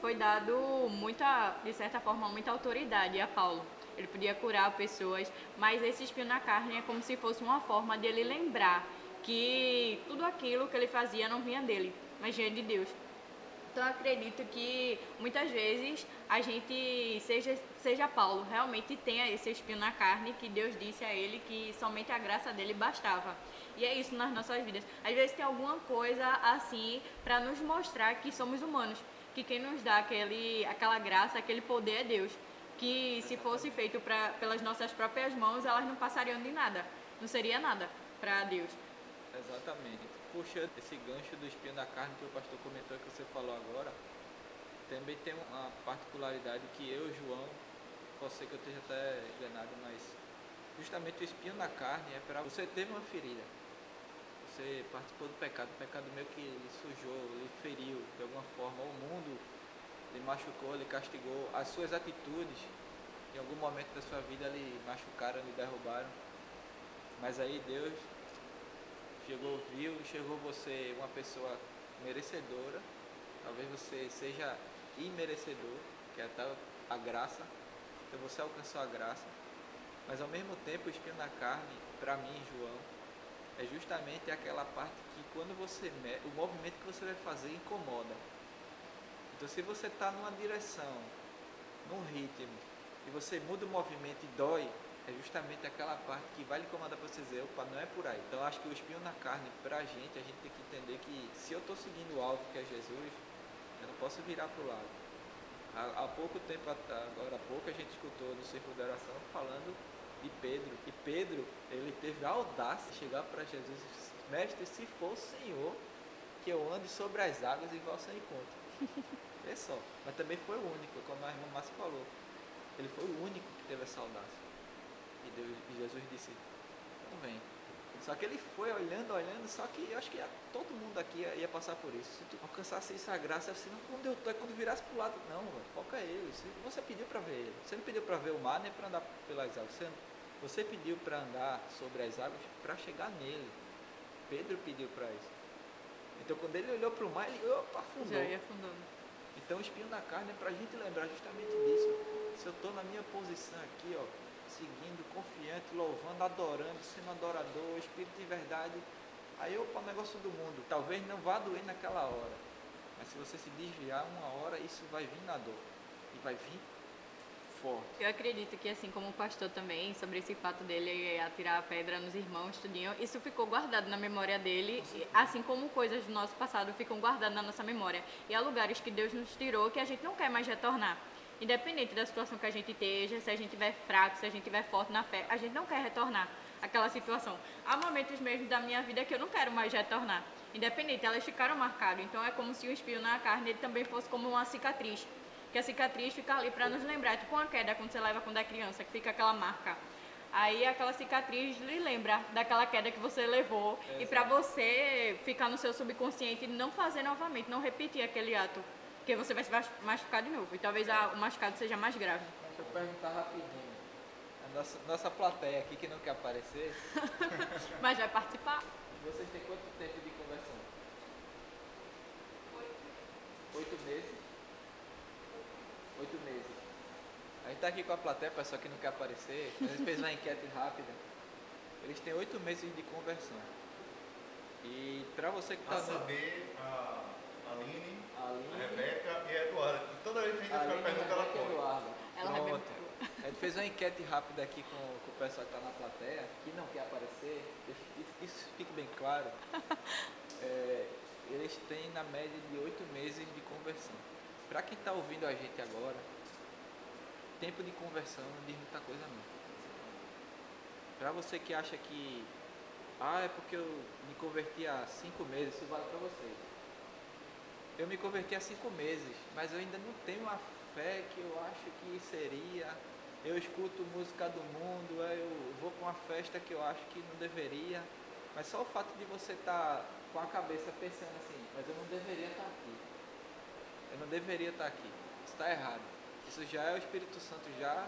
foi dado muita, de certa forma, muita autoridade a Paulo. Ele podia curar pessoas, mas esse espinho na carne é como se fosse uma forma dele lembrar que tudo aquilo que ele fazia não vinha dele, mas vinha de Deus. Então acredito que muitas vezes a gente, seja, seja Paulo, realmente tenha esse espinho na carne que Deus disse a ele que somente a graça dele bastava. E é isso nas nossas vidas. Às vezes tem alguma coisa assim para nos mostrar que somos humanos, que quem nos dá aquele, aquela graça, aquele poder é Deus. Que se fosse feito pra, pelas nossas próprias mãos, elas não passariam de nada. Não seria nada para Deus. Exatamente. Puxando esse gancho do espinho da carne que o pastor comentou que você falou agora, também tem uma particularidade que eu, João, posso ser que eu esteja até enganado, mas justamente o espinho na carne é para você teve uma ferida. Você participou do pecado, o pecado meio que lhe sujou, lhe feriu de alguma forma, o mundo lhe machucou, lhe castigou, as suas atitudes em algum momento da sua vida lhe machucaram, lhe derrubaram. Mas aí Deus chegou, viu, enxergou você uma pessoa merecedora, talvez você seja imerecedor, que é até a graça, então você alcançou a graça, mas ao mesmo tempo o espinho na carne, para mim, João, é justamente aquela parte que quando você o movimento que você vai fazer incomoda. Então se você está numa direção, num ritmo, e você muda o movimento e dói, é justamente aquela parte que vai lhe incomodar para você dizer, opa, não é por aí. Então acho que o espinho na carne, pra gente, a gente tem que entender que se eu estou seguindo o alvo que é Jesus, eu não posso virar para o lado. Há, há pouco tempo, agora há pouco, a gente escutou no Círculo da Oração falando de Pedro. E Pedro, ele teve a audácia de chegar para Jesus e disse, mestre, se for o Senhor, que eu ande sobre as águas e vá ao seu encontro. <laughs> Vê só. Mas também foi o único, como a irmã Márcia falou. Ele foi o único que teve essa audácia. E, Deus, e Jesus disse, então vem. Só que ele foi olhando, olhando, só que eu acho que todo mundo aqui ia, ia passar por isso. Se tu alcançasse isso a graça, assim, não, quando eu tô, é quando virasse pro lado, não, velho, foca ele. Se Você pediu para ver ele. Você não pediu para ver o mar nem para andar pelas águas. Você, você pediu para andar sobre as águas para chegar nele. Pedro pediu para isso. Então quando ele olhou para o mar, ele opa, afundou. Já ia afundando. Então o espinho na carne é para a gente lembrar justamente disso. Se eu estou na minha posição aqui, ó, seguindo, confiante, louvando, adorando, sendo adorador, espírito de verdade, aí opa, o negócio do mundo. Talvez não vá doer naquela hora, mas se você se desviar uma hora, isso vai vir na dor. E vai vir forte. Eu acredito que, assim como o pastor também, sobre esse fato dele atirar a pedra nos irmãos, tudinho, isso ficou guardado na memória dele, assim como coisas do nosso passado ficam guardadas na nossa memória. E há lugares que Deus nos tirou que a gente não quer mais retornar. Independente da situação que a gente esteja, se a gente estiver fraco, se a gente estiver forte na fé, a gente não quer retornar àquela situação. Há momentos mesmo da minha vida que eu não quero mais retornar. Independente, elas ficaram marcadas. Então é como se o espinho na carne ele também fosse como uma cicatriz que a cicatriz fica ali para nos lembrar, tipo uma queda quando você leva quando é criança, que fica aquela marca. Aí aquela cicatriz lhe lembra daquela queda que você levou e para você ficar no seu subconsciente e não fazer novamente, não repetir aquele ato, porque você vai se machucar de novo e talvez a- o machucado seja mais grave. Deixa eu perguntar rapidinho. A nossa, nossa plateia aqui que não quer aparecer, <laughs> Mas vai participar? vocês têm quanto tempo de conversão? Oito meses? Oito meses. A gente tá aqui com a plateia, pessoal que não quer aparecer. A gente fez uma enquete rápida. Eles têm oito meses de conversão. E pra você que tá A no- saber, a Aline, A Aline. a Rebeca e a Eduarda. que Toda vez que a gente faz pergunta, ela. Eduardo. Ela Pronto. A gente fez uma enquete rápida aqui com, com o pessoal que está na plateia, que não quer aparecer, isso, isso fique bem claro. <laughs> É, eles têm na média de oito meses de conversão. Para quem está ouvindo a gente agora, tempo de conversão não diz muita coisa não. Para você que acha que, ah, é porque eu me converti há cinco meses, isso vale para vocês. Eu me converti há cinco meses, mas eu ainda não tenho a fé que eu acho que seria. Eu escuto música do mundo, aí eu vou para uma festa que eu acho que não deveria. Mas só o fato de você estar com a cabeça pensando assim, mas eu não deveria estar aqui. Eu não deveria estar aqui. Está errado. Isso já é o Espírito Santo já,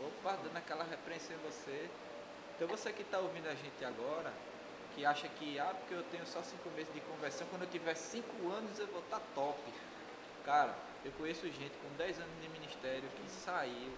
opa, dando aquela repreensão em você. Então você que está ouvindo a gente agora, que acha que, ah, porque eu tenho só cinco meses de conversão, quando eu tiver cinco anos eu vou estar top. Cara, eu conheço gente com 10 anos de ministério que saiu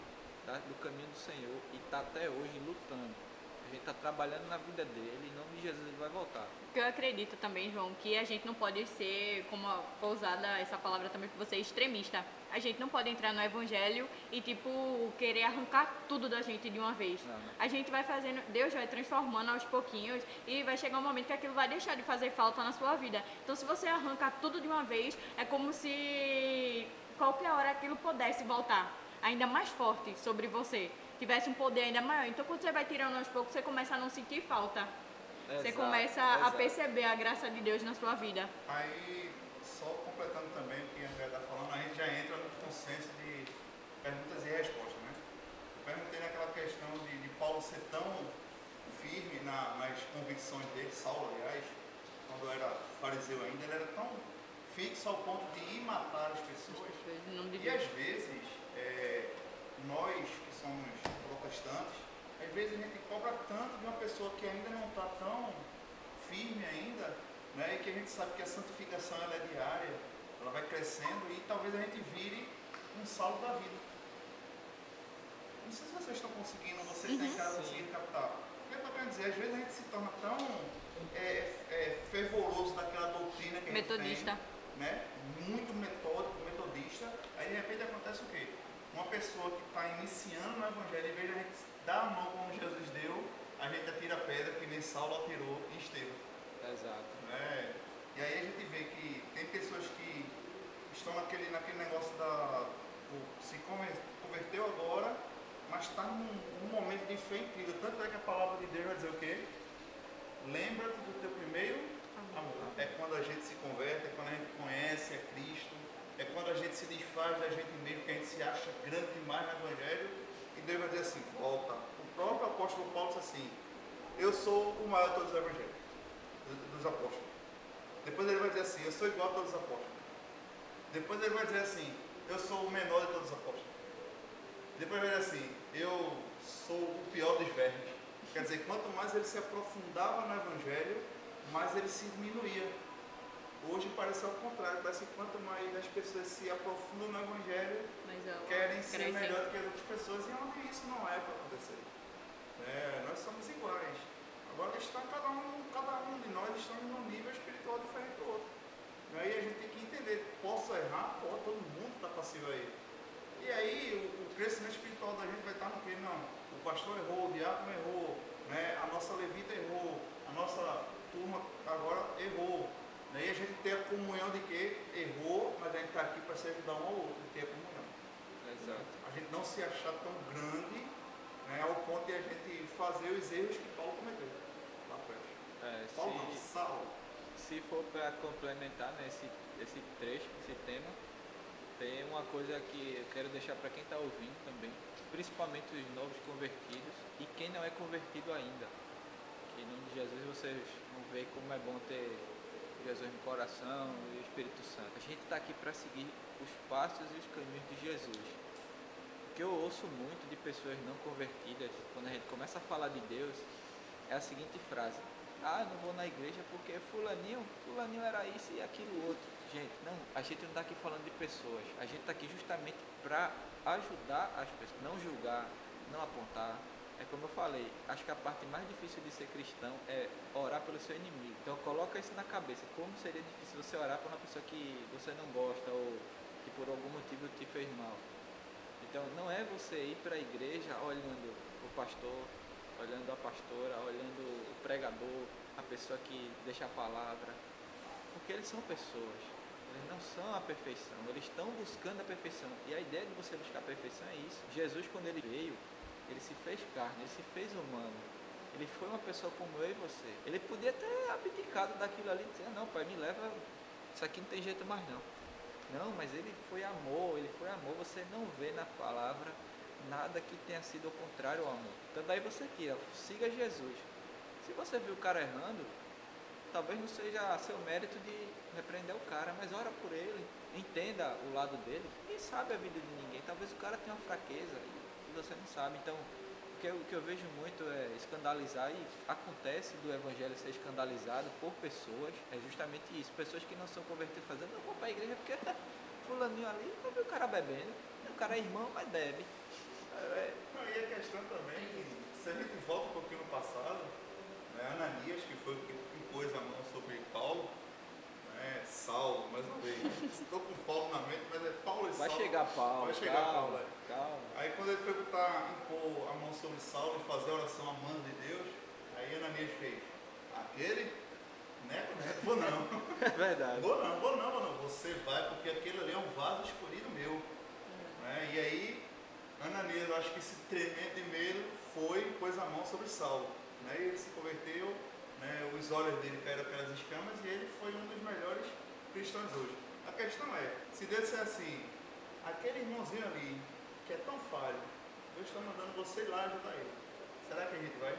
tá, do caminho do Senhor e está até hoje lutando. A gente está trabalhando na vida dele, em nome de Jesus ele vai voltar. Eu acredito também, João, que a gente não pode ser, como foi usada essa palavra também por você, extremista. A gente não pode entrar no evangelho e, tipo, querer arrancar tudo da gente de uma vez. Não, não. A gente vai fazendo, Deus vai transformando aos pouquinhos e vai chegar um momento que aquilo vai deixar de fazer falta na sua vida. Então, se você arranca tudo de uma vez, é como se qualquer hora aquilo pudesse voltar ainda mais forte sobre você, tivesse um poder ainda maior. Então, quando você vai tirando aos poucos, você começa a não sentir falta. Você Exato, começa a exato. perceber a graça de Deus na sua vida. Aí, só completando também o que a André está falando, a gente já entra no consenso de perguntas e respostas, né? Eu perguntei naquela questão de, de Paulo ser tão firme na- nas convicções dele, Saulo, aliás, quando era fariseu ainda, ele era tão fixo ao ponto de ir matar as pessoas. E às vezes, é, nós que somos protestantes, às vezes a gente cobra tanto de uma pessoa que ainda não está tão firme ainda, né? E que a gente sabe que a santificação ela é diária, ela vai crescendo e talvez a gente vire um saldo da vida. Não sei se vocês estão conseguindo, vocês Uhum. têm casa conseguindo captar. O que eu estou querendo dizer? Às vezes a gente se torna tão é, é, fervoroso daquela doutrina que a gente tem Metodista. né, muito metódico, metodista, aí de repente acontece o quê? Uma pessoa que está iniciando no Evangelho, em vez de a gente dar a mão como Jesus deu, a gente atira a pedra que nem Saulo atirou em Estevão. Exato. Né? E aí a gente vê que tem pessoas que estão naquele, naquele negócio da. o- se conver- converteu agora, mas está num, num momento de fé incrível. Tanto é que a palavra de Deus vai dizer o quê? Lembra-te do teu primeiro amor. É quando a gente se converte, é quando a gente conhece a Cristo, é quando a gente se desfaz da gente mesmo, que a gente se acha grande demais no Evangelho, e Deus vai dizer assim, volta. O próprio apóstolo Paulo diz assim, eu sou o maior de todos os evangelhos, dos- apóstolos. Depois ele vai dizer assim, eu sou igual a todos os apóstolos. Depois ele vai dizer assim, eu sou o menor de todos os apóstolos. Depois ele vai dizer assim, eu sou o pior dos vermes. Quer dizer, quanto mais ele se aprofundava no Evangelho, mais ele se diminuía. Hoje parece ao contrário, parece que quanto mais as pessoas se aprofundam no Evangelho, eu querem ser crescem. melhor do que as outras pessoas e onde isso não é para acontecer. É, nós somos iguais. Agora está cada um, cada um de nós estamos num nível espiritual diferente do outro. E aí a gente tem que entender, posso errar? Pô, todo mundo está passivo aí. E aí o, o crescimento espiritual da gente vai estar no que? Não, o pastor errou, o diácono errou, né? a nossa levita errou, a nossa turma agora errou. Daí a gente tem a comunhão de que errou, mas a gente está aqui para se ajudar um ao outro, ter a comunhão. Exato. A gente não se achar tão grande né, ao ponto de a gente fazer os erros que Paulo cometeu lá. É, Paulo não, se, Saulo. se for para complementar né, esse, esse trecho, esse tema, tem uma coisa que eu quero deixar para quem está ouvindo também, principalmente os novos convertidos e quem não é convertido ainda. Que em nome de Jesus vocês vão ver como é bom ter Jesus no coração e o Espírito Santo. A gente está aqui para seguir os passos e os caminhos de Jesus. O que eu ouço muito de pessoas não convertidas, quando a gente começa a falar de Deus, é a seguinte frase: Ah, não vou na igreja porque fulaninho, fulaninho era isso e aquilo outro. Gente, não, a gente não está aqui falando de pessoas. A gente está aqui justamente para ajudar as pessoas, não julgar, não apontar. É como eu falei, acho que a parte mais difícil de ser cristão é orar pelo seu inimigo. Então coloca isso na cabeça. Como seria difícil você orar por uma pessoa que você não gosta ou que por algum motivo te fez mal. Então não é você ir para a igreja olhando o pastor, olhando a pastora, olhando o pregador, a pessoa que deixa a palavra, porque eles são pessoas. Eles não são a perfeição, eles estão buscando a perfeição. E a ideia de você buscar a perfeição é isso. Jesus, quando ele veio, ele se fez carne, ele se fez humano. Ele foi uma pessoa como eu e você. Ele podia ter abdicado daquilo ali e dizer, não, pai, me leva, isso aqui não tem jeito mais não. Não, mas ele foi amor, ele foi amor. Você não vê na palavra nada que tenha sido ao contrário ao amor. Então daí você ó, siga Jesus. Se você viu o cara errando, talvez não seja seu mérito de repreender o cara, mas ora por ele, entenda o lado dele. Ninguém sabe a vida de ninguém. Talvez o cara tenha uma fraqueza você não sabe. Então, o que, eu, o que eu vejo muito é escandalizar e acontece do evangelho ser escandalizado por pessoas, é justamente isso. Pessoas que não são convertidas fazendo, não vou para a igreja porque fulaninho ali, eu vi o cara bebendo. O cara é irmão, mas bebe. É, e a questão também, se a gente volta um pouquinho no passado, né, Ananias, que foi o que impôs a mão sobre Paulo, né, Saulo, mais uma vez, <laughs> estou com Paulo na mente, mas é Paulo e Vai Saulo. chegar Paulo, Vai chegar calma, Paulo. É. calma. Aí quando ele foi botar, impor a mão sobre Saulo e fazer a oração amando de Deus, aí Ananias fez, aquele, neto, neto, vou não. <laughs> É verdade. Vou não, vou não, vou não. Você vai porque aquele ali é um vaso escolhido meu. Né? E aí, Ananias, acho que esse tremendo de medo foi, pôs a mão sobre Saulo. Né? E ele se converteu, né? os olhos dele caíram pelas escamas e ele foi um dos melhores cristãos hoje. A questão é, se Deus disser assim, aquele irmãozinho ali, que é tão falho, Deus está mandando você ir lá ajudar ele. Será que a gente vai?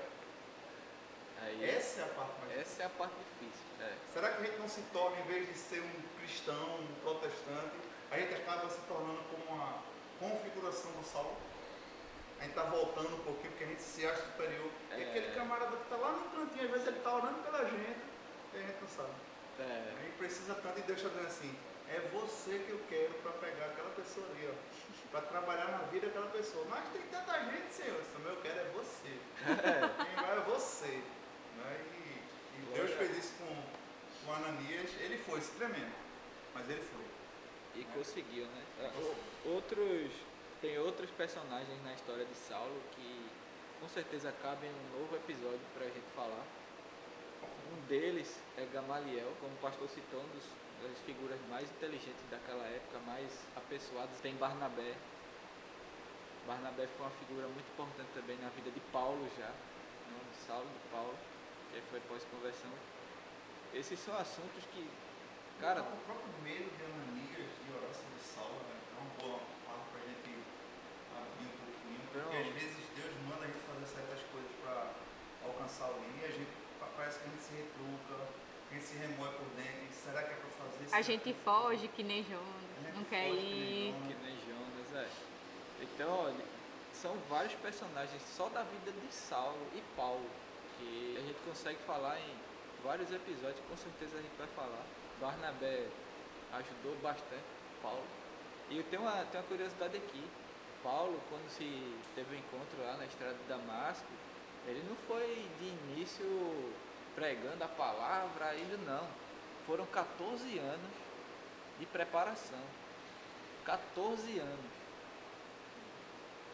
Aí, Essa é a parte mais essa é a parte difícil. É. Será que a gente não se torna, em vez de ser um cristão, um protestante, a gente acaba se tornando como uma configuração do Saulo? A gente está voltando um pouquinho porque a gente se acha superior. E É. aquele camarada que está lá no cantinho, às vezes ele está orando pela gente e a gente não sabe. É. A gente precisa tanto e Deus está dizendo assim, é você que eu quero para pegar aquela pessoa ali, ó. Para trabalhar na vida daquela pessoa. Mas tem tanta gente, Senhor. Isso também eu quero é você. Quem vai é você. Né? E, e Deus fez isso com, com Ananias. Ele foi, se tremendo. Mas ele foi. E conseguiu, né? É, Outros. Tem outros personagens na história de Saulo que com certeza cabem em um novo episódio pra gente falar. Um deles é Gamaliel, como o pastor citou, um dos, das figuras mais inteligentes daquela época, mais apessoadas. Tem Barnabé. Barnabé foi uma figura muito importante também na vida de Paulo já. Não de Saulo, de Paulo, que foi pós-conversão. Esses são assuntos que, cara, o próprio medo de Ananias de orar sobre Saulo né? é uma boa parte para a gente abrir um pouquinho. Porque às vezes Deus manda a gente fazer certas coisas para alcançar alguém e a gente pa- parece que a gente se retruca, gente se remoe por dentro. Será que é para fazer A Será gente foge que nem A Jonas, não quer foge ir. Que nem Jonas, é. Então, olha, são vários personagens só da vida de Saulo e Paulo que a gente consegue falar em vários episódios, com certeza a gente vai falar. Barnabé ajudou bastante Paulo. E eu tenho uma, tenho uma curiosidade aqui. Paulo, quando se teve o encontro lá na estrada de Damasco, ele não foi de início pregando a palavra ainda não. Foram 14 anos de preparação. 14 anos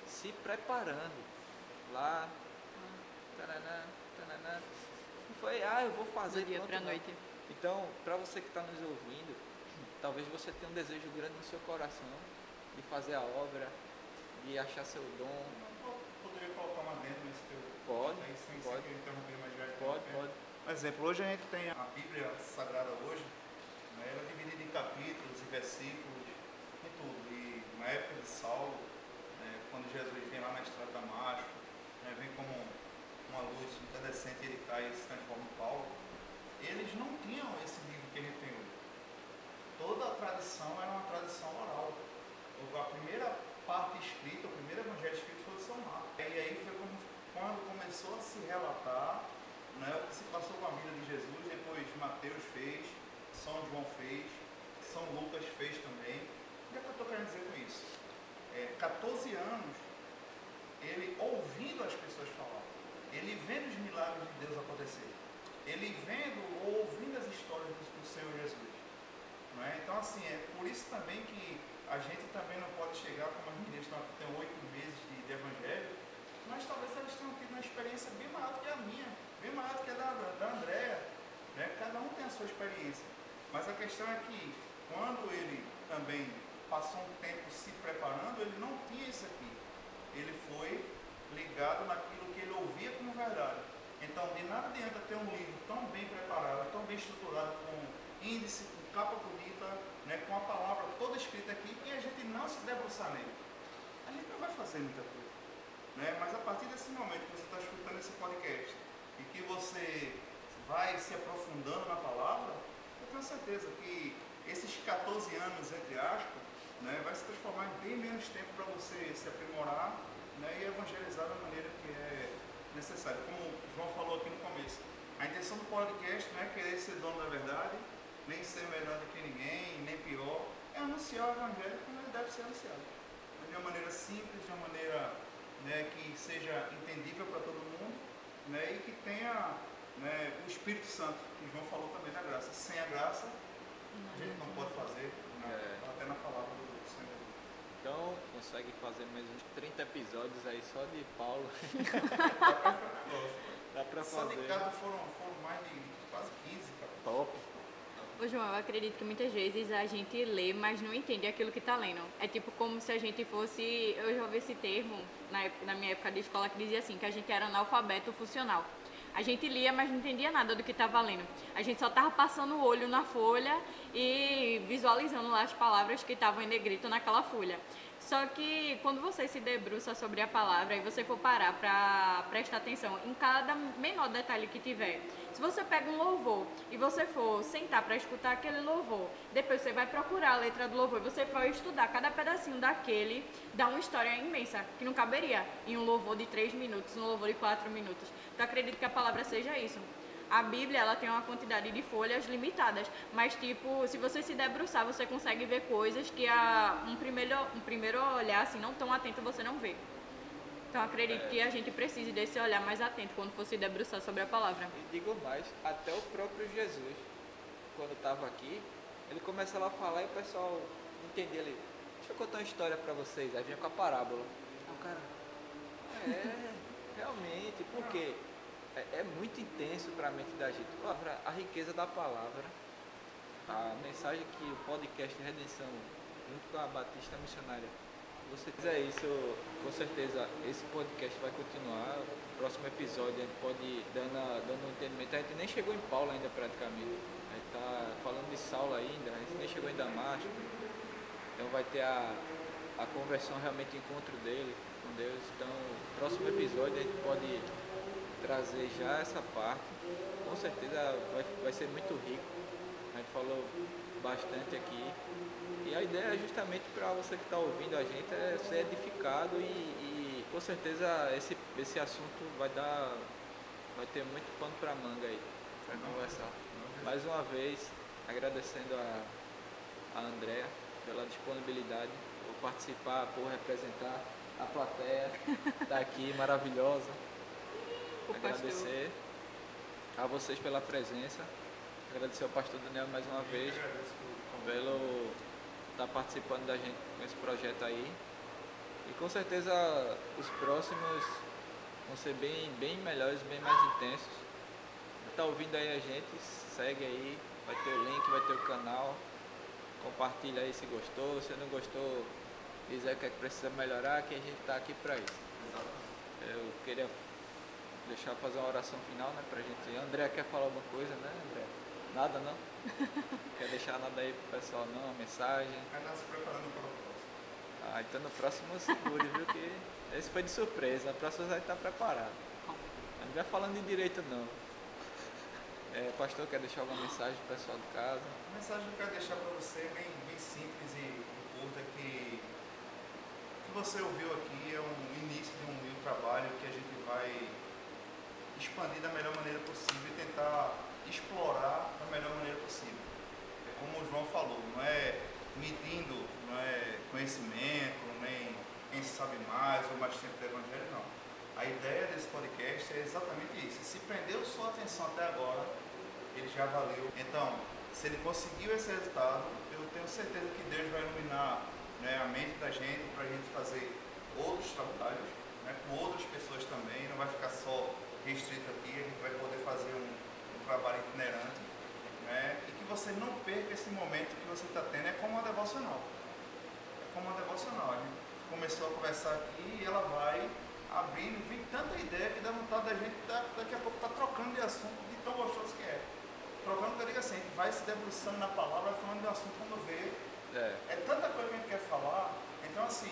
se preparando lá. Taraná, taraná. Não foi, ah, eu vou fazer Do dia não. noite. Então, para você que está nos ouvindo, talvez você tenha um desejo grande no seu coração de fazer a obra, de achar seu dom. Eu Poderia colocar uma dentro nesse teu. Pode, Aí, sem, pode. sem já Pode, pode. Por exemplo, hoje a gente tem a Bíblia Sagrada hoje, né, ela é dividida em capítulos e versículos e tudo. E na época de Saulo, né, quando Jesus vem lá na estrada de Damasco, né, vem como uma luz incandescente ele cai e se transforma em Paulo, eles não tinham esse livro que a gente tem hoje. Toda a tradição era uma tradição oral. A primeira parte escrita, o primeiro evangelho escrito foi de São Marcos. E aí foi quando começou a se relatar né, o que se passou com a vida de Jesus, depois Mateus fez, São João fez, São Lucas fez também. O que, é que eu estou querendo dizer com isso? É, 14 anos, ele ouvindo as pessoas falar, ele vendo os milagres de Deus acontecer, ele vendo ou ouvindo as histórias do, Senhor Jesus. Não é? Então, assim, é por isso também que a gente também não pode chegar, como as meninas estão têm oito meses de, de evangelho, mas talvez elas tenham tido uma experiência bem maior do que a minha, maior do que a da, da Andréia. Né? Cada um tem a sua experiência. Mas a questão é que quando ele também passou um tempo se preparando, ele não tinha isso aqui. Ele foi ligado naquilo que ele ouvia como verdade. Então, de nada adianta ter um livro tão bem preparado, tão bem estruturado, com índice, com capa bonita, né, com a palavra toda escrita aqui, e a gente não se debruçar nele. A gente não vai fazer muita coisa. Né? Mas a partir desse momento que você está escutando esse podcast e que você vai se aprofundando na palavra, eu tenho certeza que esses 14 anos, entre aspas, né, vai se transformar em bem menos tempo para você se aprimorar né, e evangelizar da maneira que é necessário. Como o João falou aqui no começo, a intenção do podcast não é querer ser dono da verdade, nem ser melhor do que ninguém, nem pior, é anunciar o evangelho como ele deve ser anunciado. De uma maneira simples, de uma maneira né, que seja entendível para todo mundo né, e que tenha né, o Espírito Santo, que João falou também da graça. Sem a graça, a gente não pode fazer, né, É. até na palavra do Senhor. Então, consegue fazer mais uns 30 episódios aí só de Paulo. <laughs> Dá pra Só fazer. de cada foram, foram mais de quase 15, cara. Top. Ô João, eu acredito que muitas vezes a gente lê, mas não entende aquilo que está lendo. É tipo como se a gente fosse. Eu já ouvi esse termo na, época- na minha época de escola que dizia assim, que a gente era analfabeto funcional. A gente lia, mas não entendia nada do que estava lendo. A gente só estava passando o olho na folha e visualizando lá as palavras que estavam em negrito naquela folha. Só que quando você se debruça sobre a palavra e você for parar para prestar atenção em cada menor detalhe que tiver, se você pega um louvor e você for sentar para escutar aquele louvor, depois você vai procurar a letra do louvor e você vai estudar cada pedacinho daquele, dá uma história imensa, que não caberia em um louvor de 3 minutos, um louvor de 4 minutos. Então acredito que a palavra seja isso. A Bíblia ela tem uma quantidade de folhas limitadas, mas tipo, se você se debruçar, você consegue ver coisas que a um primeiro, um primeiro olhar assim não tão atento você não vê. Então acredito que a gente precise desse olhar mais atento quando for se debruçar sobre a palavra. E digo mais, até o próprio Jesus, quando estava aqui, ele começava a falar e o pessoal não entendia ele. Deixa eu contar uma história para vocês. Aí vinha com a parábola. Aí o cara, é, realmente, porque é, é muito intenso para a mente da gente. A riqueza da palavra, a mensagem que o podcast Redenção, junto com a Batista Missionária, você fizer isso, com certeza esse podcast vai continuar. O próximo episódio a gente pode ir dando, dando um entendimento. A gente nem chegou em Paulo ainda praticamente. A gente está falando de Saulo ainda, a gente nem chegou em Damasco. Então vai ter a, a conversão realmente encontro dele com Deus. Então, próximo episódio a gente pode trazer já essa parte. Com certeza vai, vai ser muito rico. A gente falou bastante aqui. E a ideia é justamente para você que está ouvindo a gente é ser edificado e, e com certeza esse, esse assunto vai dar. vai ter muito pano para manga aí para conversar. Mais uma vez, agradecendo a, a Andrea pela disponibilidade por participar, por representar a plateia, <laughs> tá aqui maravilhosa. Pastor. Agradecer a vocês pela presença. Agradecer ao pastor Daniel mais uma vez pelo estar participando da gente com esse projeto aí. E com certeza os próximos vão ser bem, bem melhores, bem mais intensos. Tá ouvindo aí a gente, segue aí, vai ter o link, vai ter o canal. Compartilha aí se gostou, se não gostou, dizer o que é que precisa melhorar, que a gente está aqui para isso. Eu queria deixar fazer uma oração final, né, pra gente. André quer falar alguma coisa, né, André? Nada não? <laughs> quer deixar nada aí pro pessoal não, uma mensagem? Vai estar se preparando para o próximo. Ah, então no próximo segure, viu? Que esse foi de surpresa, na próxima vai estar preparado. Não vai falando de direito não. É, pastor, quer deixar alguma mensagem pro pessoal de casa? A mensagem que eu quero deixar para você, bem, bem simples e curta, é que o que você ouviu aqui é um início de um, de um trabalho que a gente vai expandir da melhor maneira possível e tentar explorar da melhor maneira possível. É, como o João falou, não é medindo não é conhecimento, nem quem sabe mais ou mais tempo do Evangelho, não. A ideia desse podcast é exatamente isso. Se prendeu sua atenção até agora, ele já valeu. Então, se ele conseguiu esse resultado, eu tenho certeza que Deus vai iluminar né, a mente da gente para a gente fazer outros trabalhos né, com outras pessoas também. Não vai ficar só restrito aqui, a gente vai poder fazer um, um trabalho itinerante. Né, e que você não perca esse momento que você está tendo. É como uma devocional. É como uma devocional. A gente começou a conversar aqui e ela vai abrindo, vem tanta ideia que dá vontade da gente daqui a pouco estar tá trocando de assunto de tão gostoso que é. Trocando que eu digo assim, a gente vai se debruçando na palavra, falando de um assunto quando vê. É. é tanta coisa que a gente quer falar. Então assim,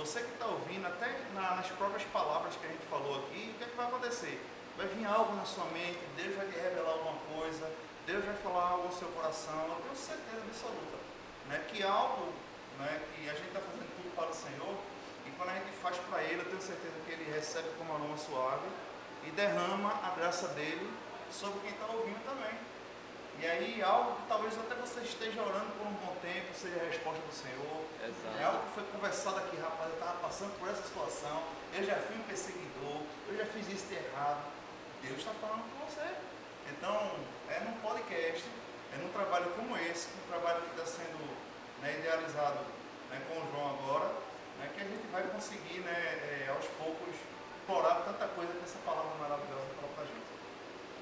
você que está ouvindo, até na, nas próprias palavras que a gente falou aqui, o que, é que vai acontecer? Vai vir algo na sua mente, Deus vai te revelar alguma coisa, Deus vai falar algo ao seu coração, eu tenho certeza absoluta né, que algo né, que a gente está fazendo tudo para o Senhor, e quando a gente faz para Ele, eu tenho certeza que Ele recebe como aroma suave e derrama a graça dele sobre quem está ouvindo também. E aí algo que talvez até você esteja orando por um bom tempo, seja a resposta do Senhor. Exato. É algo que foi conversado aqui, rapaz, eu estava passando por essa situação, eu já fui um perseguidor, eu já fiz isso de errado. Deus está falando com você. Então, é num podcast, é num trabalho como esse, um trabalho que está sendo né, idealizado né, com o João agora, né, que a gente vai conseguir, né, é, aos poucos, explorar tanta coisa que essa palavra maravilhosa fala para a gente.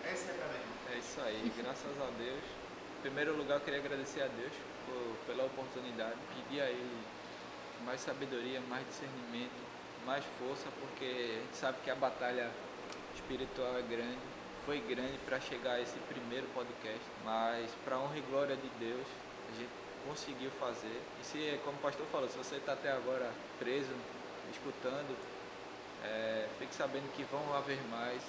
Esse é a gente. É isso aí, graças a Deus. Em primeiro lugar, eu queria agradecer a Deus por, pela oportunidade, pedir a Ele mais sabedoria, mais discernimento, mais força, porque a gente sabe que a batalha espiritual é grande, foi grande para chegar a esse primeiro podcast, mas para honra e glória de Deus, a gente conseguiu fazer. E se, como o pastor falou, se você está até agora preso, escutando, é, fique sabendo que vão haver mais,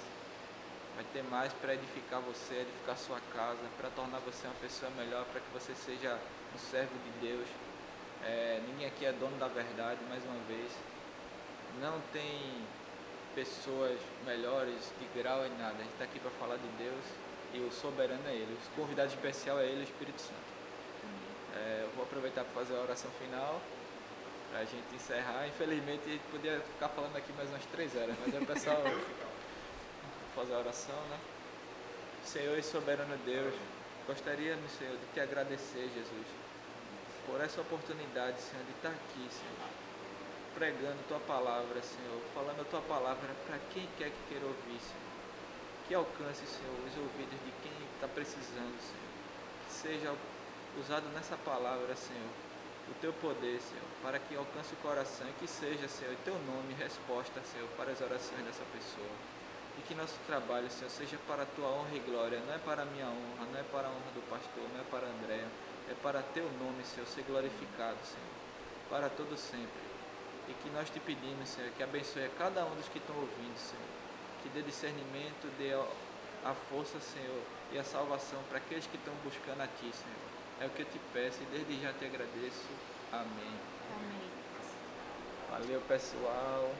vai ter mais para edificar você, edificar sua casa, para tornar você uma pessoa melhor, para que você seja um servo de Deus. É, ninguém aqui é dono da verdade, mais uma vez. Não tem pessoas melhores de grau em nada. A gente está aqui para falar de Deus e o soberano é Ele. O convidado especial é Ele, o Espírito Santo. É, eu vou aproveitar para fazer a oração final, para a gente encerrar. Infelizmente, a gente podia ficar falando aqui mais umas três horas, mas é o pessoal <laughs> fazer a oração, né? Senhor e soberano Deus, gostaria, Senhor, de te agradecer, Jesus, por essa oportunidade, Senhor, de estar aqui, Senhor, pregando tua palavra, Senhor, falando a tua palavra para quem quer que queira ouvir, Senhor. Que alcance, Senhor, os ouvidos de quem está precisando, Senhor. Que seja usado nessa palavra, Senhor, o teu poder, Senhor, para que alcance o coração e que seja, Senhor, teu nome resposta, Senhor, para as orações dessa pessoa e que nosso trabalho, Senhor, seja para a tua honra e glória, não é para a minha honra, não é para a honra do pastor, não é para André, é para teu nome, Senhor, ser glorificado, Senhor, para todo sempre. E que nós te pedimos, Senhor, que abençoe a cada um dos que estão ouvindo, Senhor, que dê discernimento, dê a força, Senhor, e a salvação para aqueles que estão buscando a Ti, Senhor. É o que eu te peço e desde já te agradeço. Amém. Amém. Valeu, pessoal.